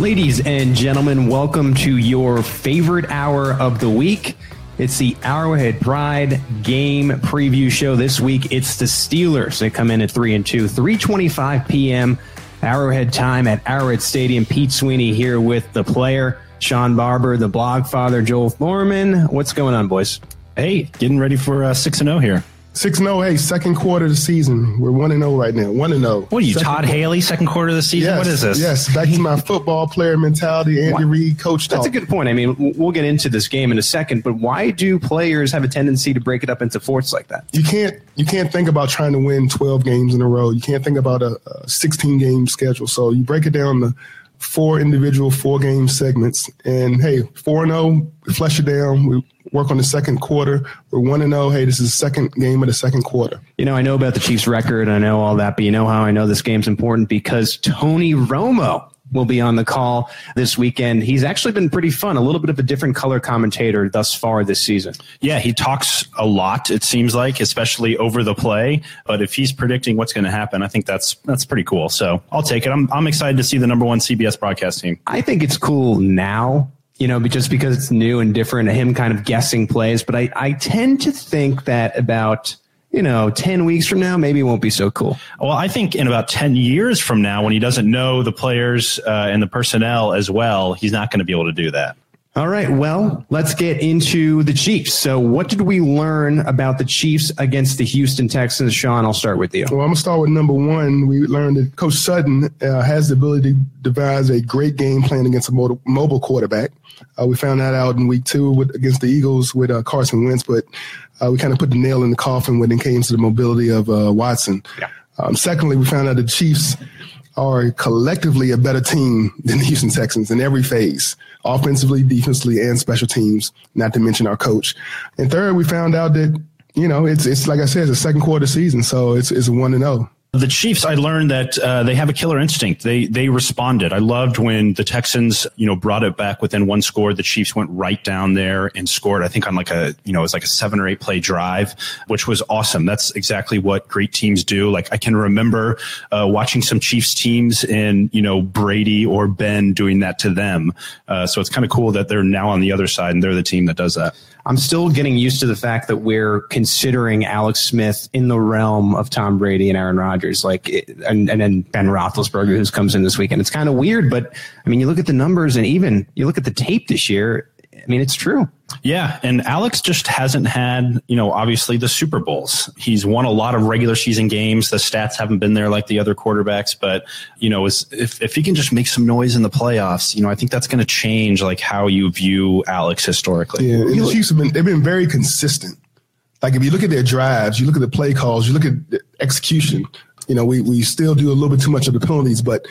Ladies and gentlemen, welcome to your favorite hour of the week. It's the Arrowhead Pride game preview show. This week, it's the Steelers. They come in at 3 and 2, 325 p.m. Arrowhead time at Arrowhead Stadium. Pete Sweeney here with the player, Shawn Barber, the blog father, Joel Thorman. What's going on, boys? Hey, getting ready for uh, 6 and 0 here. 6 0, hey, second quarter of the season. We're 1 and 0 right now. 1 and 0. What are you, second Todd quarter. Haley, second quarter of the season? Yes, what is this? Yes, back to my football player mentality, Andy Reid, coach talk. That's a good point. I mean, we'll get into this game in a second, but why do players have a tendency to break it up into fourths like that? You can't you can't think about trying to win 12 games in a row. You can't think about a, a 16 game schedule. So you break it down to four individual four game segments. And hey, 4 and 0, flush it down. We work on the second quarter. We're 1 0. Hey, this is the second game of the second quarter. You know, I know about the Chiefs' record. I know all that, but you know how I know this game's important because Tony Romo will be on the call this weekend. He's actually been pretty fun, a little bit of a different color commentator thus far this season. Yeah, he talks a lot, it seems like, especially over the play. But if he's predicting what's going to happen, I think that's that's pretty cool. So I'll take it. I'm, I'm excited to see the number one CBS broadcast team. I think it's cool now you know, just because it's new and different, him kind of guessing plays. But I, I tend to think that about, you know, 10 weeks from now, maybe it won't be so cool. Well, I think in about 10 years from now, when he doesn't know the players uh, and the personnel as well, he's not going to be able to do that. All right. Well, let's get into the Chiefs. So, what did we learn about the Chiefs against the Houston Texans? Shawn, I'll start with you. Well, I'm going to start with number one. We learned that Coach Sutton uh, has the ability to devise a great game plan against a mobile quarterback. Uh, we found that out in week two with, against the Eagles with uh, Carson Wentz, but uh, we kind of put the nail in the coffin when it came to the mobility of uh, Watson. Yeah. Um, secondly, we found out the Chiefs are collectively a better team than the Houston Texans in every phase offensively, defensively, and special teams, not to mention our coach. And third, we found out that, you know, it's, it's like I said, it's a second quarter season, so it's, it's a 1 and 0. The Chiefs, I learned that uh, they have a killer instinct. They they responded. I loved when the Texans, you know, brought it back within one score. The Chiefs went right down there and scored. I think on like a, you know, it was like a seven or eight play drive, which was awesome. That's exactly what great teams do. Like I can remember uh, watching some Chiefs teams and you know Brady or Ben doing that to them. Uh, so it's kind of cool that they're now on the other side and they're the team that does that. I'm still getting used to the fact that we're considering Alex Smith in the realm of Tom Brady and Aaron Rodgers, like, and, and then Ben Roethlisberger, who comes in this weekend. It's kind of weird, but I mean, you look at the numbers and even you look at the tape this year, I mean, it's true. Yeah, and Alex just hasn't had, you know, obviously the Super Bowls. He's won a lot of regular season games. The stats haven't been there like the other quarterbacks, but you know, if if he can just make some noise in the playoffs, you know, I think that's going to change like how you view Alex historically. Yeah, and the Chiefs have been they've been very consistent. Like if you look at their drives, you look at the play calls, you look at the execution. You know, we we still do a little bit too much of the penalties, but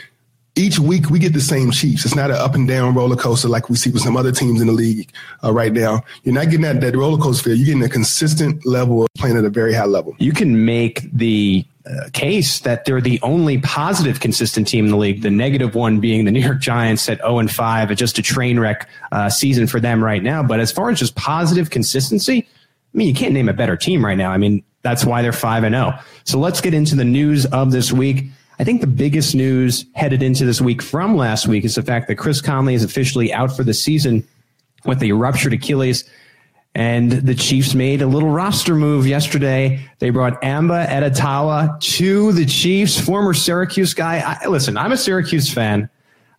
each week we get the same Chiefs. It's not an up and down roller coaster like we see with some other teams in the league uh, right now. You're not getting that, that roller coaster feel. You're getting a consistent level of playing at a very high level. You can make the uh, case that they're the only positive consistent team in the league. The negative one being the New York Giants at 0 and 5. Just a train wreck uh, season for them right now. But as far as just positive consistency, I mean, you can't name a better team right now. I mean, that's why they're 5 and 0. So let's get into the news of this week. I think the biggest news headed into this week from last week is the fact that Chris Conley is officially out for the season with a ruptured Achilles. And the Chiefs made a little roster move yesterday. They brought Amba Etta-Tawo to the Chiefs, former Syracuse guy. I, listen, I'm a Syracuse fan.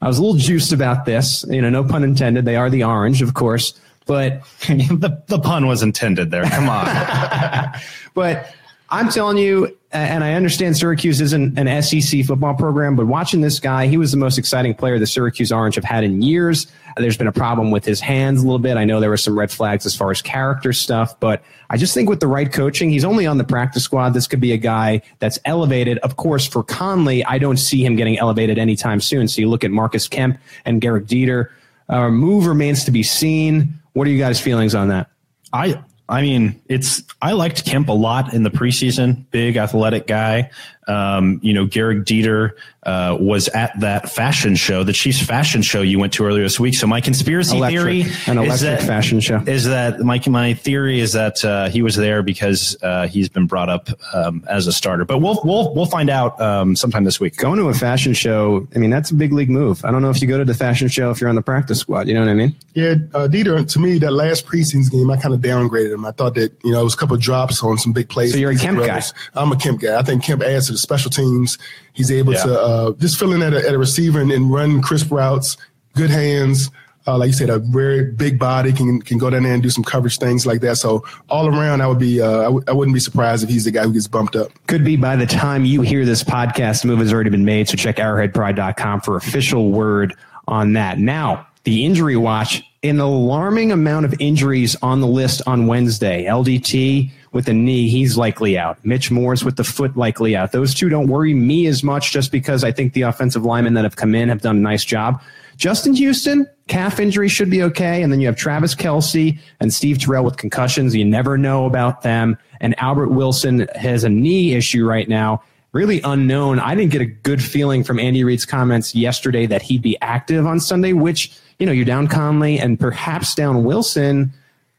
I was a little juiced about this. You know, no pun intended. They are the orange, of course, but the the pun was intended there. Come on. but I'm telling you, and I understand Syracuse isn't an SEC football program, but watching this guy, he was the most exciting player the Syracuse Orange have had in years. There's been a problem with his hands a little bit. I know there were some red flags as far as character stuff, but I just think with the right coaching, he's only on the practice squad. This could be a guy that's elevated. Of course, for Conley, I don't see him getting elevated anytime soon. So you look at Marcus Kemp and Gehrig Dieter. Uh, move remains to be seen. What are you guys' feelings on that? I I mean, it's I liked Kemp a lot in the preseason. Big athletic guy. Um, you know, Gehrig Dieter uh, was at that fashion show, the Chiefs fashion show you went to earlier this week. So my conspiracy electric, theory an electric is that, fashion show is that my my theory is that uh, he was there because uh, he's been brought up um, as a starter. But we'll we'll we'll find out um, sometime this week. Going to a fashion show, I mean, that's a big league move. I don't know if you go to the fashion show if you're on the practice squad. You know what I mean? Yeah, uh, Dieter. To me, that last preseason game, I kind of downgraded him. I thought that you know it was a couple of drops on some big plays. So you're a Kemp brothers. guy. I'm a Kemp guy. I think Kemp adds to the special teams. He's able Yeah. to uh, just fill in at a, at a receiver and, and run crisp routes, good hands. Uh, like you said, a very big body can can go down there and do some coverage things like that. So all around, I would be uh, I w- I wouldn't be surprised if he's the guy who gets bumped up. Could be by the time you hear this podcast, the move has already been made. So check arrowheadpride.com for official word on that. Now, the injury watch, an alarming amount of injuries on the list on Wednesday. LDT with the knee, he's likely out. Mitch Morse with the foot likely out. Those two don't worry me as much just because I think the offensive linemen that have come in have done a nice job. Justin Houston, calf injury should be okay. And then you have Travis Kelce and Steve Terrell with concussions. You never know about them. And Albert Wilson has a knee issue right now. Really unknown. I didn't get a good feeling from Andy Reid's comments yesterday that he'd be active on Sunday, which, you know, you're down Conley and perhaps down Wilson.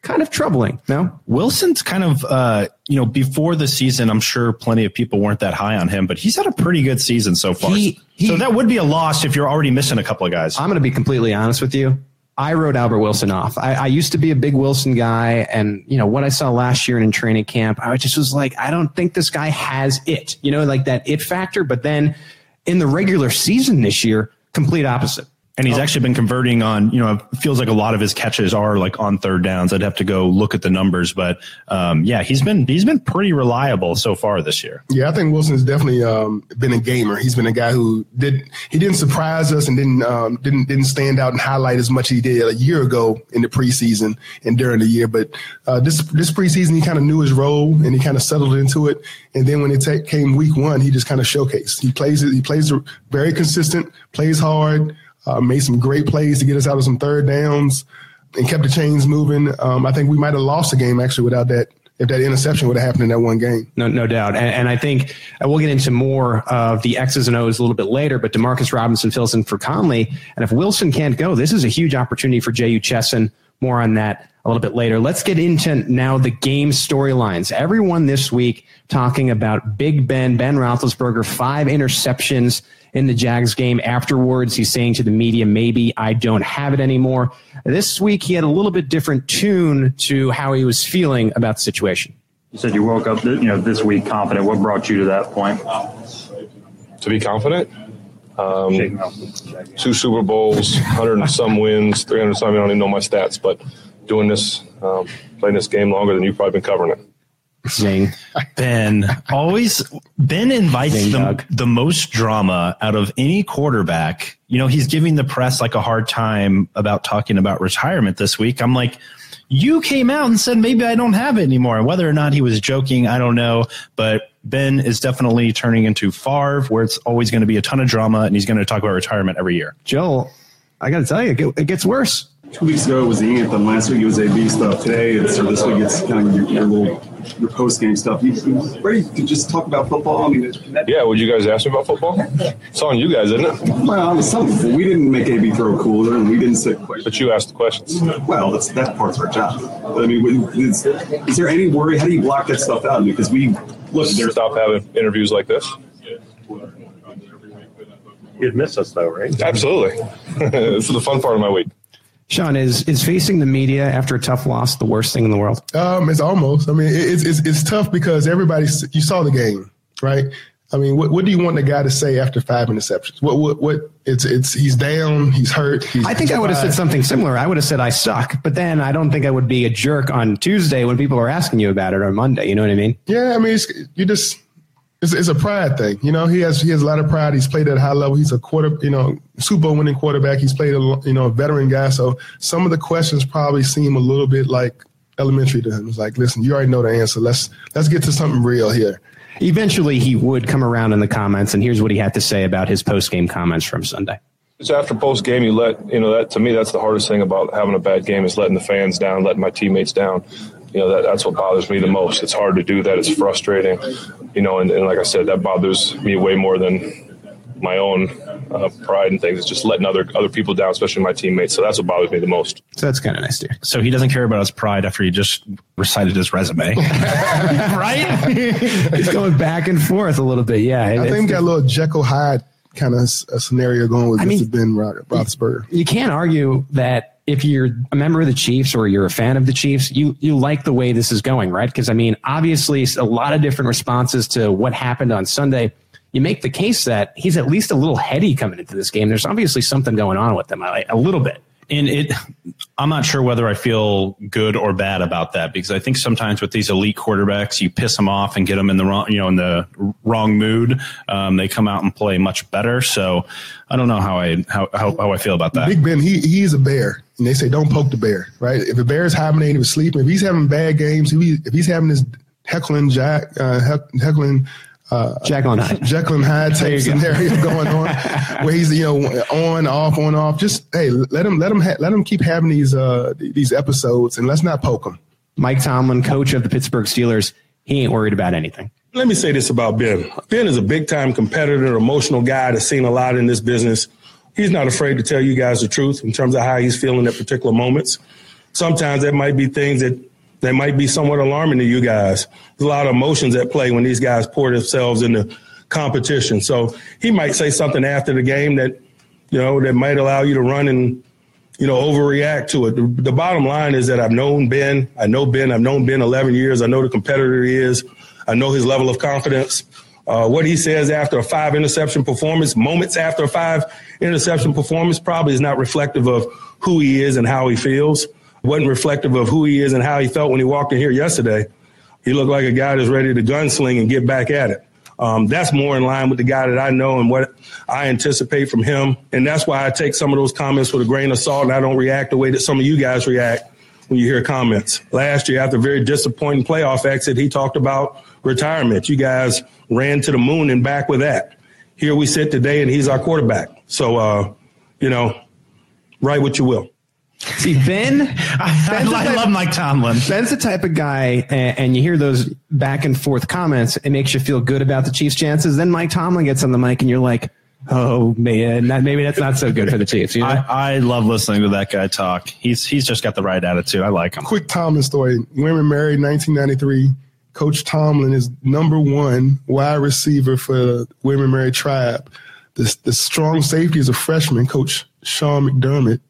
Kind of troubling, no? Wilson's kind of, uh, you know, before the season, I'm sure plenty of people weren't that high on him, but he's had a pretty good season so far. He- he- so that would be a loss if you're already missing a couple of guys. I'm going to be completely honest with you. I wrote Albert Wilson off. I, I used to be a big Wilson guy, and you know what I saw last year in training camp. I just was like, I don't think this guy has it. You know, like that it factor. But then in the regular season this year, complete opposite. And he's actually been converting on, you know, it feels like a lot of his catches are like on third downs. I'd have to go look at the numbers, but um, yeah, he's been he's been pretty reliable so far this year. Yeah, I think Wilson's definitely um, been a gamer. He's been a guy who did he didn't surprise us and didn't um, didn't didn't stand out and highlight as much as he did a year ago in the preseason and during the year. But uh, this this preseason, he kind of knew his role and he kind of settled into it. And then when it ta- came week one, he just kind of showcased. He plays it. He plays very consistent, plays hard, uh, made some great plays to get us out of some third downs, and kept the chains moving. Um, I think we might have lost the game actually without that. If that interception would have happened in that one game. No, no doubt. And, and I think we'll get into more of the X's and O's a little bit later, but Demarcus Robinson fills in for Conley. And if Wilson can't go, this is a huge opportunity for Jehu Chesson. More on that a little bit later. Let's get into now the game storylines. Everyone this week talking about Big Ben, Ben Roethlisberger, five interceptions in the Jags game. Afterwards, he's saying to the media, maybe I don't have it anymore. This week, he had a little bit different tune to how he was feeling about the situation. You said you woke up, you know, this week confident. What brought you to that point? to be confident. Um, two Super Bowls, 100 and some wins, 300 and some. I don't even know my stats, but doing this, um, playing this game longer than you've probably been covering it. Zing. Ben always Ben invites Ding the, the most drama out of any quarterback. You know, he's giving the press like a hard time about talking about retirement this week. I'm like, you came out and said maybe I don't have it anymore. Whether or not he was joking, I don't know. But Ben is definitely turning into Favre, where it's always going to be a ton of drama, and he's going to talk about retirement every year. Joel, I got to tell you, it gets worse. Two weeks ago it was the anthem. Last week it was AB stuff. Today it's or this week it's kind of your, your little your post game stuff. You, you ready to just talk about football? I mean, it- that, Yeah, would you guys ask me about football? It's on you guys, isn't it? well, it's something. We didn't make AB throw a cooler, and we didn't sit questions. But you asked the questions. Well, that's that part's our job. But, I mean, is, is there any worry? How do you block that stuff out? Because we look, there's Stop having interviews like this. You'd miss us though, right? Absolutely. this is the fun part of my week. Shawn, is is facing the media after a tough loss the worst thing in the world? Um, it's almost. I mean, it's it's, it's tough because everybody. You saw the game, right? I mean, what, what do you want the guy to say after five interceptions? What what what? It's it's he's down, he's hurt. He's I think I would have said something similar. I would have said I suck, but then I don't think I would be a jerk on Tuesday when people are asking you about it or Monday. You know what I mean? Yeah, I mean, it's, you just it's, it's a pride thing. You know, he has he has a lot of pride. He's played at a high level. He's a quarter, you know, Super Bowl winning quarterback. He's played a you know a veteran guy. So some of the questions probably seem a little bit like elementary to him. It's like, listen, you already know the answer. Let's let's get to something real here. Eventually, he would come around in the comments, and here's what he had to say about his post game comments from Sunday. It's after post game you let you know that to me that's the hardest thing about having a bad game is letting the fans down, letting my teammates down. You know that that's what bothers me the most. It's hard to do that. It's frustrating. You know, and, and like I said, that bothers me way more than my own uh, pride and things. It's just letting other other people down, especially my teammates. So that's what bothers me the most. So that's kind of nice, dude. So he doesn't care about his pride after he just recited his resume, right? He's going back and forth a little bit. Yeah, I think got a little Jekyll Hyde kind of a scenario going with I mean, Mr. Ben Roethlisberger. You can't argue that if you're a member of the Chiefs or you're a fan of the Chiefs, you you like the way this is going, right? Because I mean, obviously, a lot of different responses to what happened on Sunday. You make the case that he's at least a little heady coming into this game. There's obviously something going on with him, a little bit and it i'm not sure whether i feel good or bad about that because i think sometimes with these elite quarterbacks you piss them off and get them in the wrong you know in the wrong mood. Um, they come out and play much better. So i don't know how i how, how, how i feel about that. Big ben he he's a bear and they say don't poke the bear right? If a bear is hibernating or sleeping. If he's having bad games if, he, if he's having this heckling jack uh, heckling uh, Jekyll and Hyde. Jekyll and Hyde type scenario going on, where he's you know on off on off. Just hey, let him let him ha- let him keep having these uh these episodes, and let's not poke him. Mike Tomlin, coach of the Pittsburgh Steelers, he ain't worried about anything. Let me say this about Ben. Ben is a big time competitor, emotional guy that's seen a lot in this business. He's not afraid to tell you guys the truth in terms of how he's feeling at particular moments. Sometimes there might be things that that might be somewhat alarming to you guys. There's a lot of emotions at play when these guys pour themselves into competition. So he might say something after the game that, you know, that might allow you to run and, you know, overreact to it. The, the bottom line is that I've known Ben. I know Ben. I've known Ben 11 years. I know the competitor he is. I know his level of confidence. Uh, what he says after a five interception performance, moments after a five interception performance, probably is not reflective of who he is and how he feels wasn't reflective of who he is and how he felt when he walked in here yesterday. He looked like a guy that's ready to gunsling and get back at it. Um, that's more in line with the guy that I know and what I anticipate from him. And that's why I take some of those comments with a grain of salt and I don't react the way that some of you guys react when you hear comments. Last year, after a very disappointing playoff exit, he talked about retirement. You guys ran to the moon and back with that. Here we sit today and he's our quarterback. So, uh, you know, write what you will. See, Ben, I, I love Mike Tomlin. Ben's the type of guy, and, and, you hear those back and forth comments, it makes you feel good about the Chiefs' chances. Then Mike Tomlin gets on the mic, and you're like, oh man, that, maybe that's not so good for the Chiefs. You know? I, I, love listening to that guy talk. He's he's just got the right attitude. I like him. Quick Tomlin story: William and Mary 1993. Coach Tomlin is number one wide receiver for William and Mary Tribe. The, the strong safety is a freshman, Coach Sean McDermott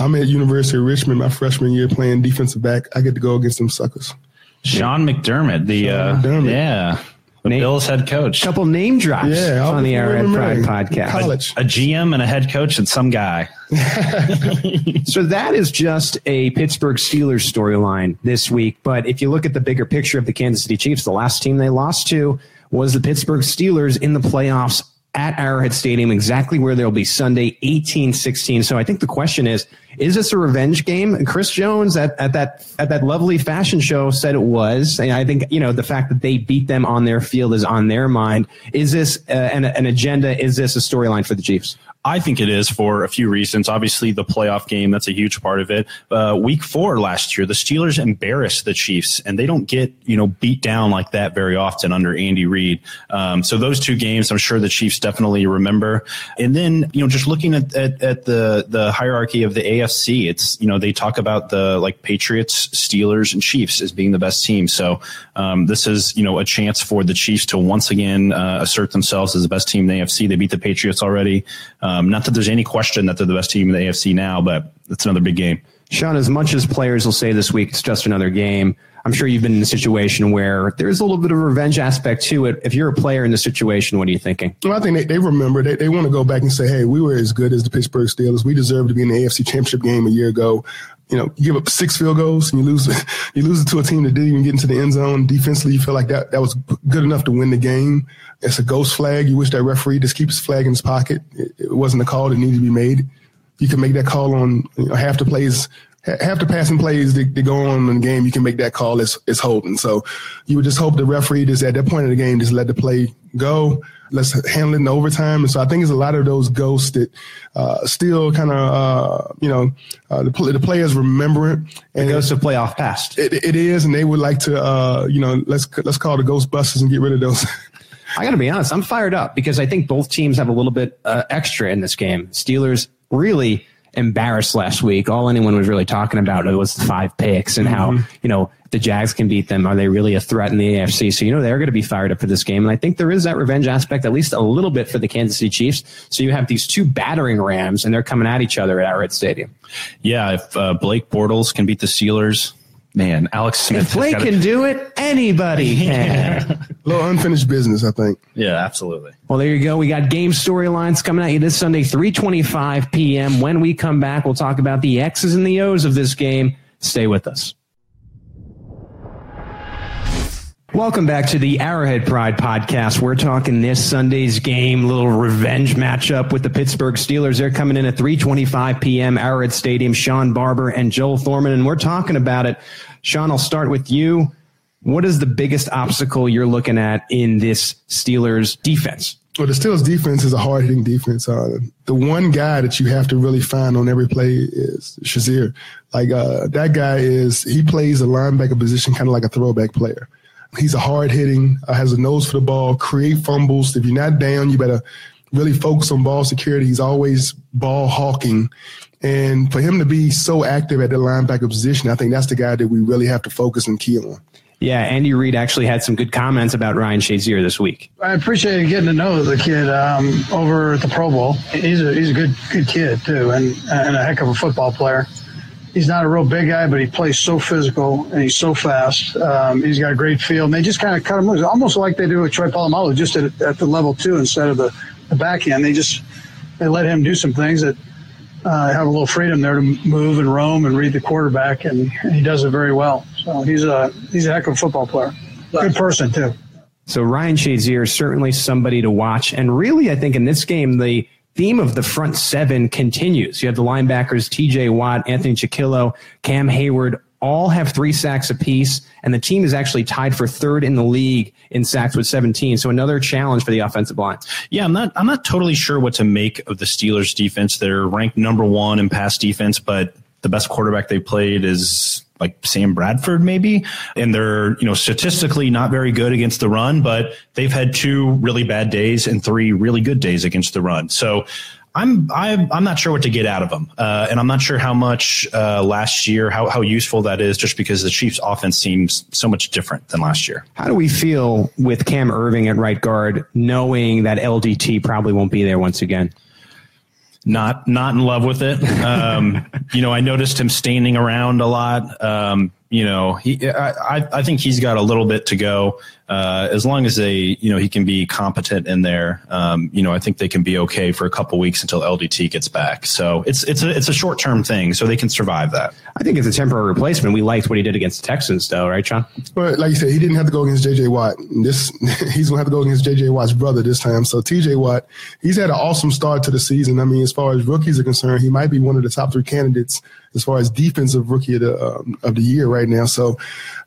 I'm at University of Richmond my freshman year playing defensive back. I get to go against them suckers. Sean McDermott, the Sean uh, McDermott. yeah, the name, Bills head coach. Couple name drops yeah, on the Arrowhead Pride podcast. College. A, a, GM and a head coach and some guy. so that is just a Pittsburgh Steelers storyline this week. But if you look at the bigger picture of the Kansas City Chiefs, the last team they lost to was the Pittsburgh Steelers in the playoffs at Arrowhead Stadium, exactly where they'll be Sunday, 18 16. So I think the question is, is this a revenge game? Chris Jones at, at that at that lovely fashion show said it was. And I think, you know, the fact that they beat them on their field is on their mind. Is this uh, an, an agenda? Is this a storyline for the Chiefs? I think it is for a few reasons. Obviously, the playoff game, that's a huge part of it. Uh, week four last year, the Steelers embarrassed the Chiefs, and they don't get, you know, beat down like that very often under Andy Reid. Um, so those two games, I'm sure the Chiefs definitely remember. And then, you know, just looking at, at, at the, the hierarchy of the AFC, it's, you know, they talk about the like Patriots, Steelers, and Chiefs as being the best team. So um, this is, you know, a chance for the Chiefs to once again uh, assert themselves as the best team in the AFC. They beat the Patriots already. Um, not that there's any question that they're the best team in the AFC now, but it's another big game. Shawn, as much as players will say this week, it's just another game. I'm sure you've been in a situation where there's a little bit of revenge aspect to it. If you're a player in the situation, what are you thinking? Well, I think they, they remember. They, they want to go back and say, hey, we were as good as the Pittsburgh Steelers. We deserve to be in the AFC Championship game a year ago. You know, you give up six field goals and you lose, you lose it to a team that didn't even get into the end zone. Defensively, you feel like that, that was good enough to win the game. It's a ghost flag. You wish that referee just keeps his flag in his pocket. It, it wasn't a call that needed to be made. You can make that call on you know, half the plays half the passing plays that, that, go on in the game, you can make that call as, as holding. So you would just hope the referee just at that point of the game just let the play go. Let's handle it in overtime. And so I think it's a lot of those ghosts that uh, still kind of, uh, you know, uh, the, the players remember it. And it goes to playoff past. It, it is, and they would like to, uh, you know, let's let's call the Ghostbusters and get rid of those. I got to be honest, I'm fired up because I think both teams have a little bit uh, extra in this game. Steelers really embarrassed last week. All anyone was really talking about was the five picks and mm-hmm. how, you know, the Jags can beat them. Are they really a threat in the AFC? So, you know, they're going to be fired up for this game. And I think there is that revenge aspect, at least a little bit for the Kansas City Chiefs. So you have these two battering rams and they're coming at each other at Arrowhead Stadium. Yeah. If uh, Blake Bortles can beat the Steelers, man, Alex Smith. If Blake can do it, anybody can. a little unfinished business, I think. Yeah, absolutely. Well, there you go. We got game storylines coming at you this Sunday, 325 p.m. When we come back, we'll talk about the X's and the O's of this game. Stay with us. Welcome back to the Arrowhead Pride podcast. We're talking this Sunday's game, little revenge matchup with the Pittsburgh Steelers. They're coming in at 3:25 p.m. Arrowhead Stadium. Shawn Barber and Joel Thorman, and we're talking about it. Shawn, I'll start with you. What is the biggest obstacle you're looking at in this Steelers defense? Well, the Steelers defense is a hard hitting defense. Uh, the one guy that you have to really find on every play is Shazier. Like uh, that guy is he plays a linebacker position kind of like a throwback player. He's a hard hitting, uh, has a nose for the ball, create fumbles. If you're not down, you better really focus on ball security. He's always ball hawking. And for him to be so active at the linebacker position, I think that's the guy that we really have to focus and key on. Yeah, Andy Reid actually had some good comments about Ryan Shazier this week. I appreciate getting to know the kid um, over at the Pro Bowl. He's a he's a good good kid too, and and a heck of a football player he's not a real big guy, but he plays so physical and he's so fast. Um, he's got a great feel. And they just kind of cut him loose, almost like they do with Troy Polamalu, just at, at the level two instead of the, the back end. They just they let him do some things that uh, have a little freedom there to move and roam and read the quarterback, and, and he does it very well. So he's a he's a heck of a football player. Good person too. So Ryan Shazier is certainly somebody to watch, and really, I think in this game the theme of the front seven continues. You have the linebackers, TJ Watt, Anthony Chickillo, Cam Heyward, all have three sacks apiece, and the team is actually tied for third in the league in sacks with 17. So another challenge for the offensive line. Yeah, I'm not I'm not totally sure what to make of the Steelers defense. They're ranked number one in pass defense, but the best quarterback they played is like Sam Bradford maybe, and they're you know statistically not very good against the run, but they've had two really bad days and three really good days against the run. So. I'm I'm I'm not sure what to get out of them, uh, and I'm not sure how much uh, last year how how useful that is, just because the Chiefs' offense seems so much different than last year. How do we feel with Cam Erving at right guard, knowing that LDT probably won't be there once again? Not not in love with it. Um, you know, I noticed him standing around a lot. Um, you know, he I, I think he's got a little bit to go uh, as long as they, you know, he can be competent in there. Um, you know, I think they can be okay for a couple weeks until LDT gets back. So it's it's a it's a short term thing, so they can survive that. I think it's a temporary replacement. We liked what he did against the Texans, though, right, John? Well, like you said, he didn't have to go against J.J. Watt. This he's gonna have to go against J.J. Watt's brother this time. So T.J. Watt, he's had an awesome start to the season. I mean, as far as rookies are concerned, he might be one of the top three candidates as far as defensive rookie of the um, of the year right now. So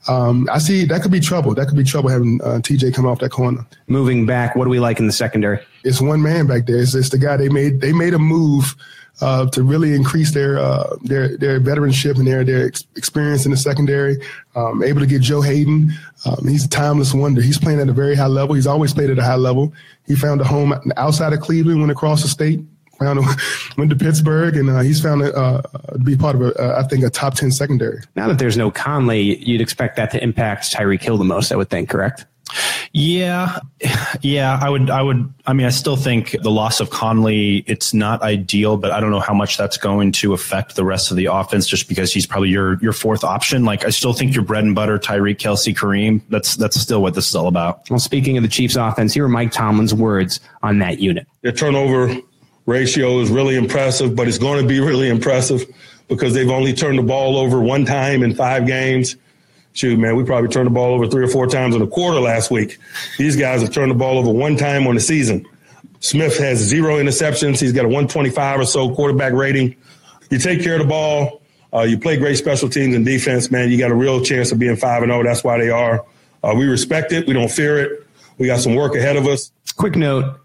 um, I see that could be trouble. That could be trouble having uh, TJ come off that corner. Moving back, what do we like in the secondary? It's one man back there. It's, it's the guy they made. They made a move uh, to really increase their uh, their their veteranship and their their ex- experience in the secondary. Um, able to get Joe Haden, Um, he's a timeless wonder. He's playing at a very high level. He's always played at a high level. He found a home outside of Cleveland, went across the state, found a, went to Pittsburgh, and uh, he's found it uh, to be part of a, uh, I think, a top ten secondary. Now that there's no Conley, you'd expect that to impact Tyreek Hill the most. I would think, correct? Yeah, yeah, I would, I would, I mean, I still think the loss of Conley, it's not ideal, but I don't know how much that's going to affect the rest of the offense just because he's probably your, your fourth option. Like, I still think your bread and butter, Tyreek, Kelce, Kareem, that's, that's still what this is all about. Well, speaking of the Chiefs offense, here are Mike Tomlin's words on that unit. Their turnover ratio is really impressive, but it's going to be really impressive because they've only turned the ball over one time in five games shoot, man, we probably turned the ball over three or four times in a quarter last week. These guys have turned the ball over one time on the season. Smith has zero interceptions. He's got a 125 or so quarterback rating. You take care of the ball. Uh, you play great special teams and defense, man. You got a real chance of being five and zero. That's why they are. Uh, we respect it. We don't fear it. We got some work ahead of us. Quick note: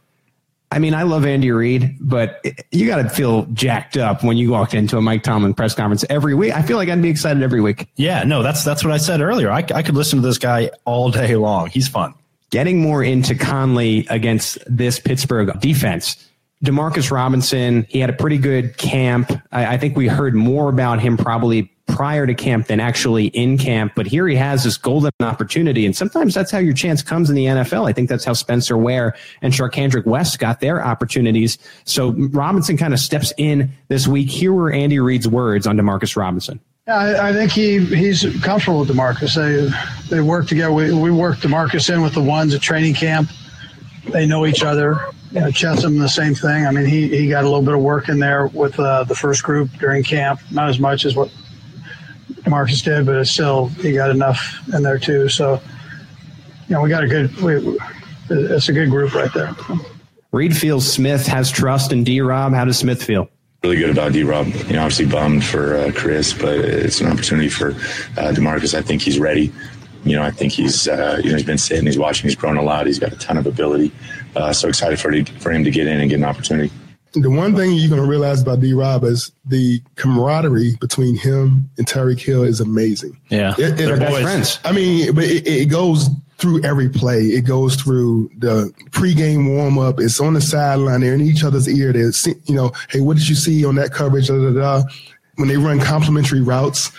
I mean, I love Andy Reid, but you got to feel jacked up when you walk into a Mike Tomlin press conference every week. I feel like I'd be excited every week. Yeah, no, that's that's what I said earlier. I, I could listen to this guy all day long. He's fun. Getting more into Conley against this Pittsburgh defense. Demarcus Robinson, he had a pretty good camp. I, I think we heard more about him probably prior to camp than actually in camp. But here he has this golden opportunity. And sometimes that's how your chance comes in the NFL. I think that's how Spencer Ware and Charcandrick West got their opportunities. So Robinson kind of steps in this week. Here were Andy Reid's words on Demarcus Robinson. I, I think he he's comfortable with Demarcus. They they work together. We, we worked Demarcus in with the ones at training camp. They know each other. You know, Chesson, the same thing. I mean, he, he got a little bit of work in there with uh, the first group during camp, not as much as what Marcus did, but it's still he got enough in there too. So, you know, we got a good. We, it's a good group right there. Reid feels Smith has trust in D. Rob. How does Smith feel? Really good about D. Rob. You know, obviously bummed for uh, Chris, but it's an opportunity for uh, Demarcus. I think he's ready. You know, I think he's uh, you know he's been sitting, he's watching, he's grown a lot. He's got a ton of ability. Uh, so excited for for him to get in and get an opportunity the one thing you're going to realize about D. Rob is the camaraderie between him and Tyreek Hill is amazing. Yeah, it, it, they're best friends. I mean, but it, it, goes through every play. It goes through the pregame warm up. It's on the sideline. They're in each other's ear. They're, you know, hey, what did you see on that coverage? Da, da, da. When they run complementary routes,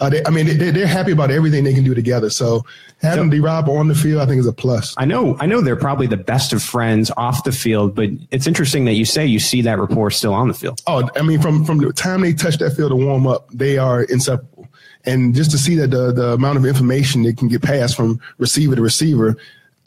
uh, they, I mean, they, they're happy about everything they can do together. So having so, D Rob on the field, I think, is a plus. I know, I know, they're probably the best of friends off the field, but it's interesting that you say you see that rapport still on the field. Oh, I mean, from from the time they touch that field to warm up, they are inseparable. And just to see that the the amount of information that can get passed from receiver to receiver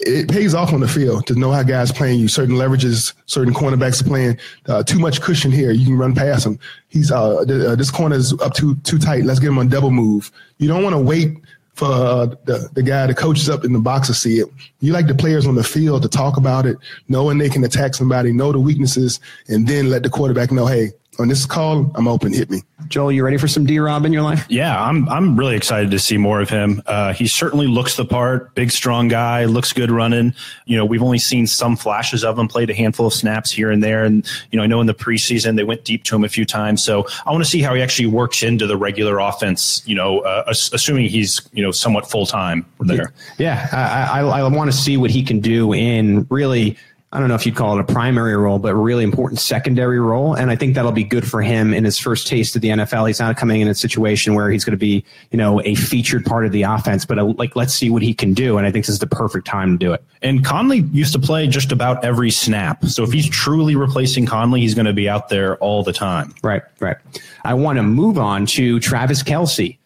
it pays off on the field to know how guys playing you. Certain leverages, certain cornerbacks are playing uh, too much cushion here. You can run past him. He's uh, th- uh, this corner is up too too tight. Let's get him on double move. You don't want to wait for uh, the the guy, the coaches up in the box to see it. You like the players on the field to talk about it, knowing they can attack somebody, know the weaknesses, and then let the quarterback know, hey, on this call, I'm open. Hit me. Joel, you ready for some D Rob in your life? Yeah, I'm. I'm really excited to see more of him. Uh, he certainly looks the part. Big, strong guy. Looks good running. You know, we've only seen some flashes of him. Played a handful of snaps here and there, and you know, I know in the preseason they went deep to him a few times. So I want to see how he actually works into the regular offense. You know, uh, assuming he's you know somewhat full time there. Yeah, I, I, I want to see what he can do in really I don't know if you'd call it a primary role, but a really important secondary role. And I think that'll be good for him in his first taste of the NFL. He's not coming in a situation where he's going to be, you know, a featured part of the offense, but a, uh, like, let's see what he can do. And I think this is the perfect time to do it. And Conley used to play just about every snap. So if he's truly replacing Conley, he's going to be out there all the time. Right, right. I want to move on to Travis Kelce.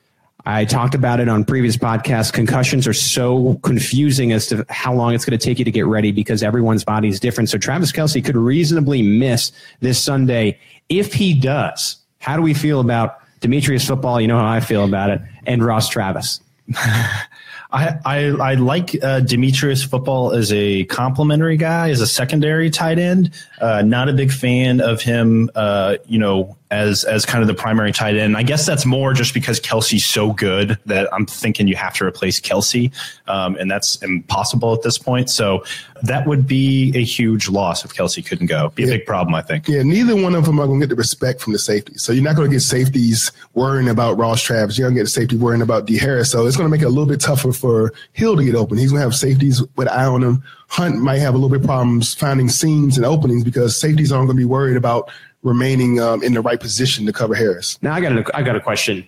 I talked about it on previous podcasts. Concussions are so confusing as to how long it's going to take you to get ready because everyone's body is different. So Travis Kelce could reasonably miss this Sunday. If he does, how do we feel about Demetrius football? You know how I feel about it. And Ross Travis. I, I, I like uh, Demetrius football as a complimentary guy, as a secondary tight end. Uh, not a big fan of him, uh, you know, as as kind of the primary tight end. I guess that's more just because Kelce's so good that I'm thinking you have to replace Kelce, um, and that's impossible at this point. So that would be a huge loss if Kelce couldn't go. Be a yeah. big problem, I think. Yeah, neither one of them are going to get the respect from the safety. So you're not going to get safeties worrying about Ross Travis. You're going to get a safety worrying about D Harris. So it's going to make it a little bit tougher for Hill to get open. He's going to have safeties with eye on him. Hunt might have a little bit problems finding seams and openings because safeties aren't going to be worried about remaining um, in the right position to cover Harris. Now I got a, I got a question.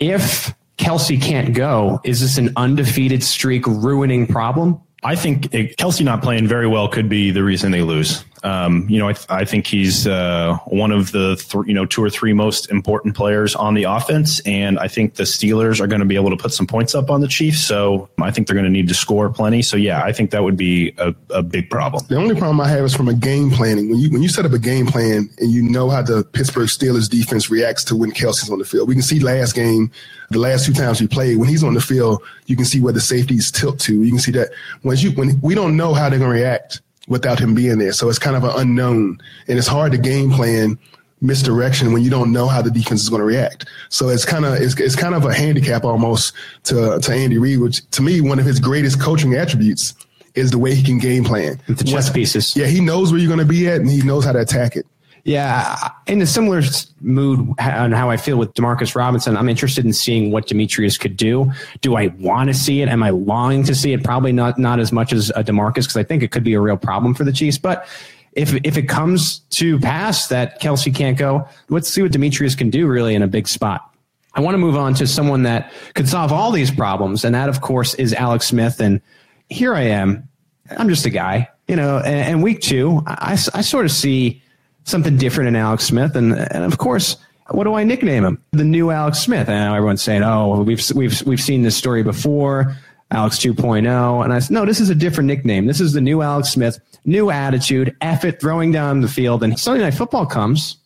If Kelce can't go, is this an undefeated streak ruining problem? I think it, Kelce not playing very well could be the reason they lose. Um, you know, I, th- I think he's uh, one of the th- you know two or three most important players on the offense, and I think the Steelers are going to be able to put some points up on the Chiefs. So I think they're going to need to score plenty. So yeah, I think that would be a, a big problem. The only problem I have is from a game planning. When you when you set up a game plan and you know how the Pittsburgh Steelers defense reacts to when Kelce's on the field. We can see last game, the last two times we played, when he's on the field, you can see where the safeties tilt to. You can see that when you when we don't know how they're going to react without him being there. So it's kind of an unknown, and it's hard to game plan misdirection when you don't know how the defense is going to react. So it's kind of it's, it's kind of a handicap almost to to Andy Reid, which to me one of his greatest coaching attributes is the way he can game plan. The chess pieces. Yeah, he knows where you're going to be at, and he knows how to attack it. Yeah, in a similar mood on how I feel with Demarcus Robinson, I'm interested in seeing what Demetrius could do. Do I want to see it? Am I longing to see it? Probably not not as much as a Demarcus because I think it could be a real problem for the Chiefs. But if if it comes to pass that Kelce can't go, let's see what Demetrius can do really in a big spot. I want to move on to someone that could solve all these problems, and that of course is Alex Smith. And here I am. I'm just a guy, you know. And, and week two, I, I sort of see something different in Alex Smith. And, and of course, what do I nickname him? The new Alex Smith. And everyone's saying, oh, we've, we've, we've seen this story before, Alex 2.0. And I said, no, this is a different nickname. This is the new Alex Smith, new attitude, it, throwing down the field. And Sunday Night Football comes.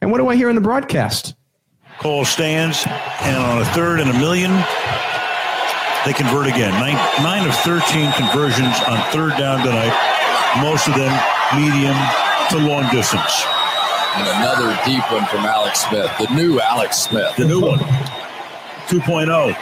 And what do I hear in the broadcast? Cole stands, and on a third and a million, they convert again. Nine, nine of 13 conversions on third down tonight, most of them medium to long distance. And another deep one from Alex Smith, the new Alex Smith. The new one. 2.0.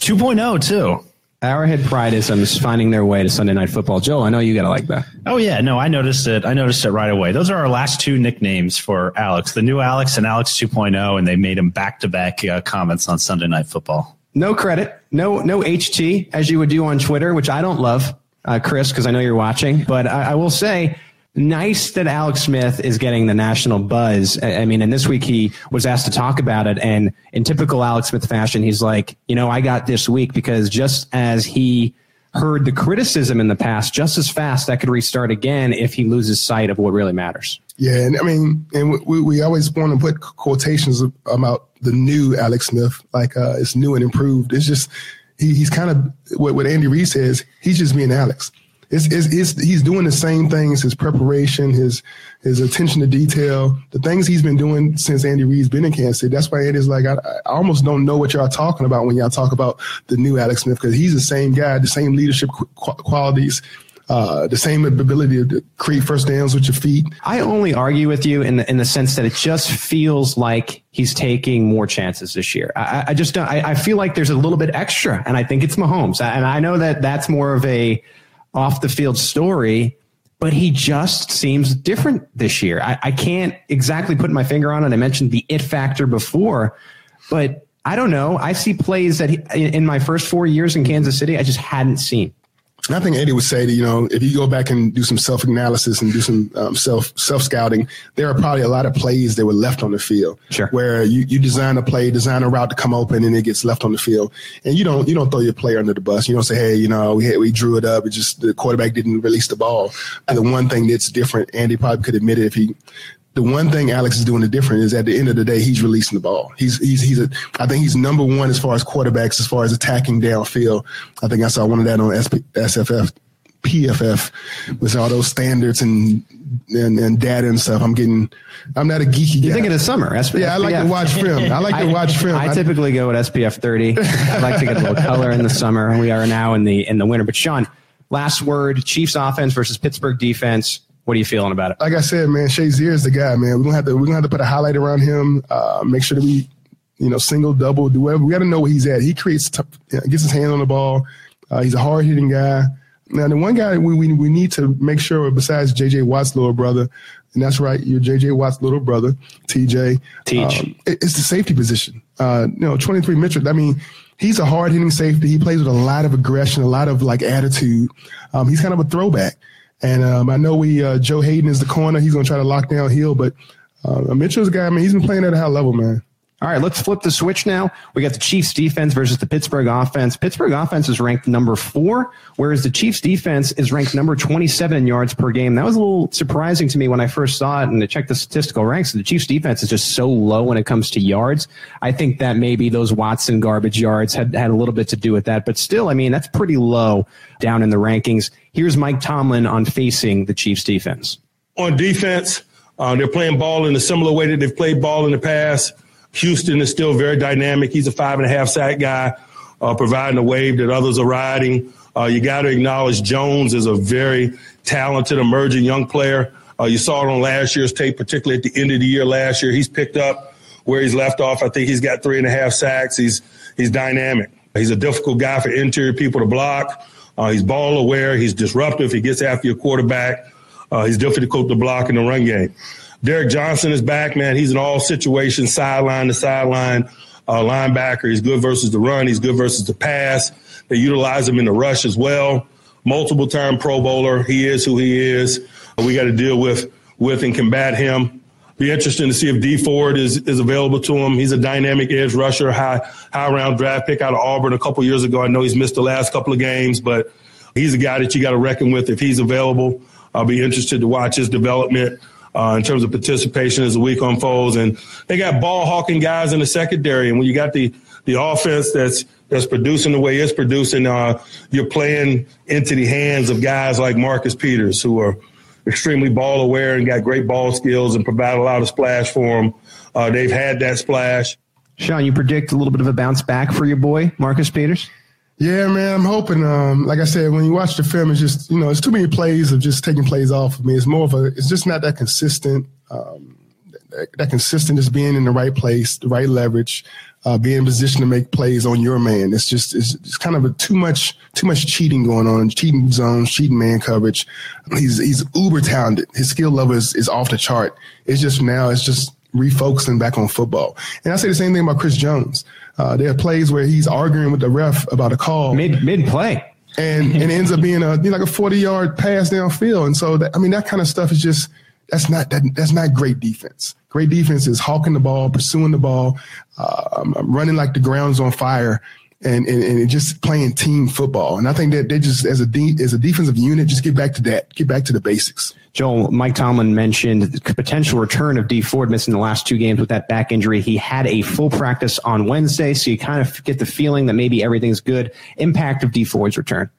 2.0, too. Arrowhead Prideisms um, finding their way to Sunday Night Football. Joe, I know you got to like that. Oh yeah, no, I noticed it. I noticed it right away. Those are our last two nicknames for Alex, the new Alex and Alex 2.0, and they made him back to back uh, comments on Sunday Night Football. No credit, no no HT as you would do on Twitter, which I don't love, uh, Chris, because I know you're watching. But I, I will say nice that Alex Smith is getting the national buzz. I mean, and this week he was asked to talk about it. And in typical Alex Smith fashion, he's like, you know, I got this week because just as he heard the criticism in the past, just as fast that could restart again if he loses sight of what really matters. Yeah. And I mean, and we, we always want to put quotations about the new Alex Smith, like uh, it's new and improved. It's just, he, he's kind of what, what Andy Reid says, he's just being Alex it's, it's, it's, he's doing the same things, his preparation, his, his attention to detail, the things he's been doing since Andy Reid's been in Kansas City. That's why Andy's like, I, I almost don't know what y'all talking about when y'all talk about the new Alex Smith, because he's the same guy, the same leadership qu- qualities. Uh, the same ability to create first downs with your feet. I only argue with you in the in the sense that it just feels like he's taking more chances this year. I, I just don't. I, I, feel like there's a little bit extra, and I think it's Mahomes. And I know that that's more of a off the field story, but he just seems different this year. I, I can't exactly put my finger on it. I mentioned the it factor before, but I don't know. I see plays that he, in my first four years in Kansas City, I just hadn't seen. I think Eddie would say that you know if you go back and do some self analysis and do some um, self self scouting, there are probably a lot of plays that were left on the field. Sure. Where you, you design a play, design a route to come open, and it gets left on the field, and you don't you don't throw your player under the bus. You don't say, hey, you know, we had, we drew it up. It just the quarterback didn't release the ball. And the one thing that's different, Andy probably could admit it if he the one thing Alex is doing the different is at the end of the day, he's releasing the ball. He's, he's, he's a, I think he's number one as far as quarterbacks, as far as attacking downfield. I think I saw one of that on SP, SFF PFF with all those standards and, and, and data and stuff. I'm getting, I'm not a geeky You're guy. thinking of summer. SP, yeah, I like to watch film. I like to watch film. I, I typically go with SPF 30. I like to get a little color in the summer. We are now in the in the winter. But Shawn, last word: Chiefs offense versus Pittsburgh defense. What are you feeling about it? Like I said, man, Shazier is the guy, man. We're gonna have to we're gonna have to put a highlight around him. Uh, make sure that we, you know, single, double, do whatever. We got to know where he's at. He creates, t- gets his hand on the ball. Uh, he's a hard hitting guy. Now, the one guy we, we, we need to make sure, besides JJ Watt's little brother, and that's right, you're JJ Watt's little brother, TJ. Teach. Um, it, it's the safety position. Uh, you know, 23 Mitchell, I mean, he's a hard hitting safety. He plays with a lot of aggression, a lot of like attitude. Um, he's kind of a throwback. And um, I know we uh, Joe Haden is the corner. He's going to try to lock down Hill, but uh, Mitchell's guy, man, he's been playing at a high level, man. All right, let's flip the switch now. We got the Chiefs defense versus the Pittsburgh offense. Pittsburgh offense is ranked number four, whereas the Chiefs defense is ranked number 27 in yards per game. That was a little surprising to me when I first saw it and to check the statistical ranks. The Chiefs defense is just so low when it comes to yards. I think that maybe those Watson garbage yards had, had a little bit to do with that, but still, I mean, that's pretty low down in the rankings. Here's Mike Tomlin on facing the Chiefs defense. On defense, uh, they're playing ball in a similar way that they've played ball in the past. Houston is still very dynamic. He's a five and a half sack guy, uh, providing a wave that others are riding. Uh, you got to acknowledge Jones is a very talented, emerging young player. Uh, you saw it on last year's tape, particularly at the end of the year last year. He's picked up where he's left off. I think he's got three and a half sacks. He's he's dynamic. He's a difficult guy for interior people to block. Uh, he's ball aware. He's disruptive. He gets after your quarterback. Uh, he's difficult to block in the run game. Derrick Johnson is back, man. He's an all situations, sideline to sideline uh, linebacker. He's good versus the run. He's good versus the pass. They utilize him in the rush as well. Multiple time Pro Bowler. He is who he is. We got to deal with with and combat him. Be interesting to see if Dee Ford is is available to him. He's a dynamic edge rusher, high high round draft pick out of Auburn a couple years ago. I know he's missed the last couple of games, but he's a guy that you got to reckon with if he's available. I'll be interested to watch his development uh, in terms of participation as the week unfolds. And they got ball hawking guys in the secondary. And when you got the the offense that's that's producing the way it's producing, uh, you're playing into the hands of guys like Marcus Peters, who are extremely ball aware and got great ball skills and provide a lot of splash for them. Uh, they've had that splash. Shawn, you predict a little bit of a bounce back for your boy Marcus Peters. Yeah, man, I'm hoping. Um, like I said, when you watch the film, it's just you know, it's too many plays of just taking plays off of me. It's more of a, it's just not that consistent. Um, that, that consistent is being in the right place, the right leverage, uh, being in position to make plays on your man. It's just it's, it's kind of a too much too much cheating going on, cheating zones, cheating man coverage. He's he's uber talented. His skill level is, is off the chart. It's just now it's just refocusing back on football. And I say the same thing about Chris Jones. Uh, there are plays where he's arguing with the ref about a call mid mid play, and and it ends up being a you know, like a forty yard pass downfield. And so that, I mean that kind of stuff is just that's not that, that's not great defense. Great defense is hawking the ball, pursuing the ball, uh, running like the ground's on fire, and, and, and just playing team football. And I think that they just as a de- as a defensive unit, just get back to that, get back to the basics. Joel, Mike Tomlin mentioned potential return of Dee Ford missing the last two games with that back injury. He had a full practice on Wednesday, so you kind of get the feeling that maybe everything's good. Impact of Dee Ford's return.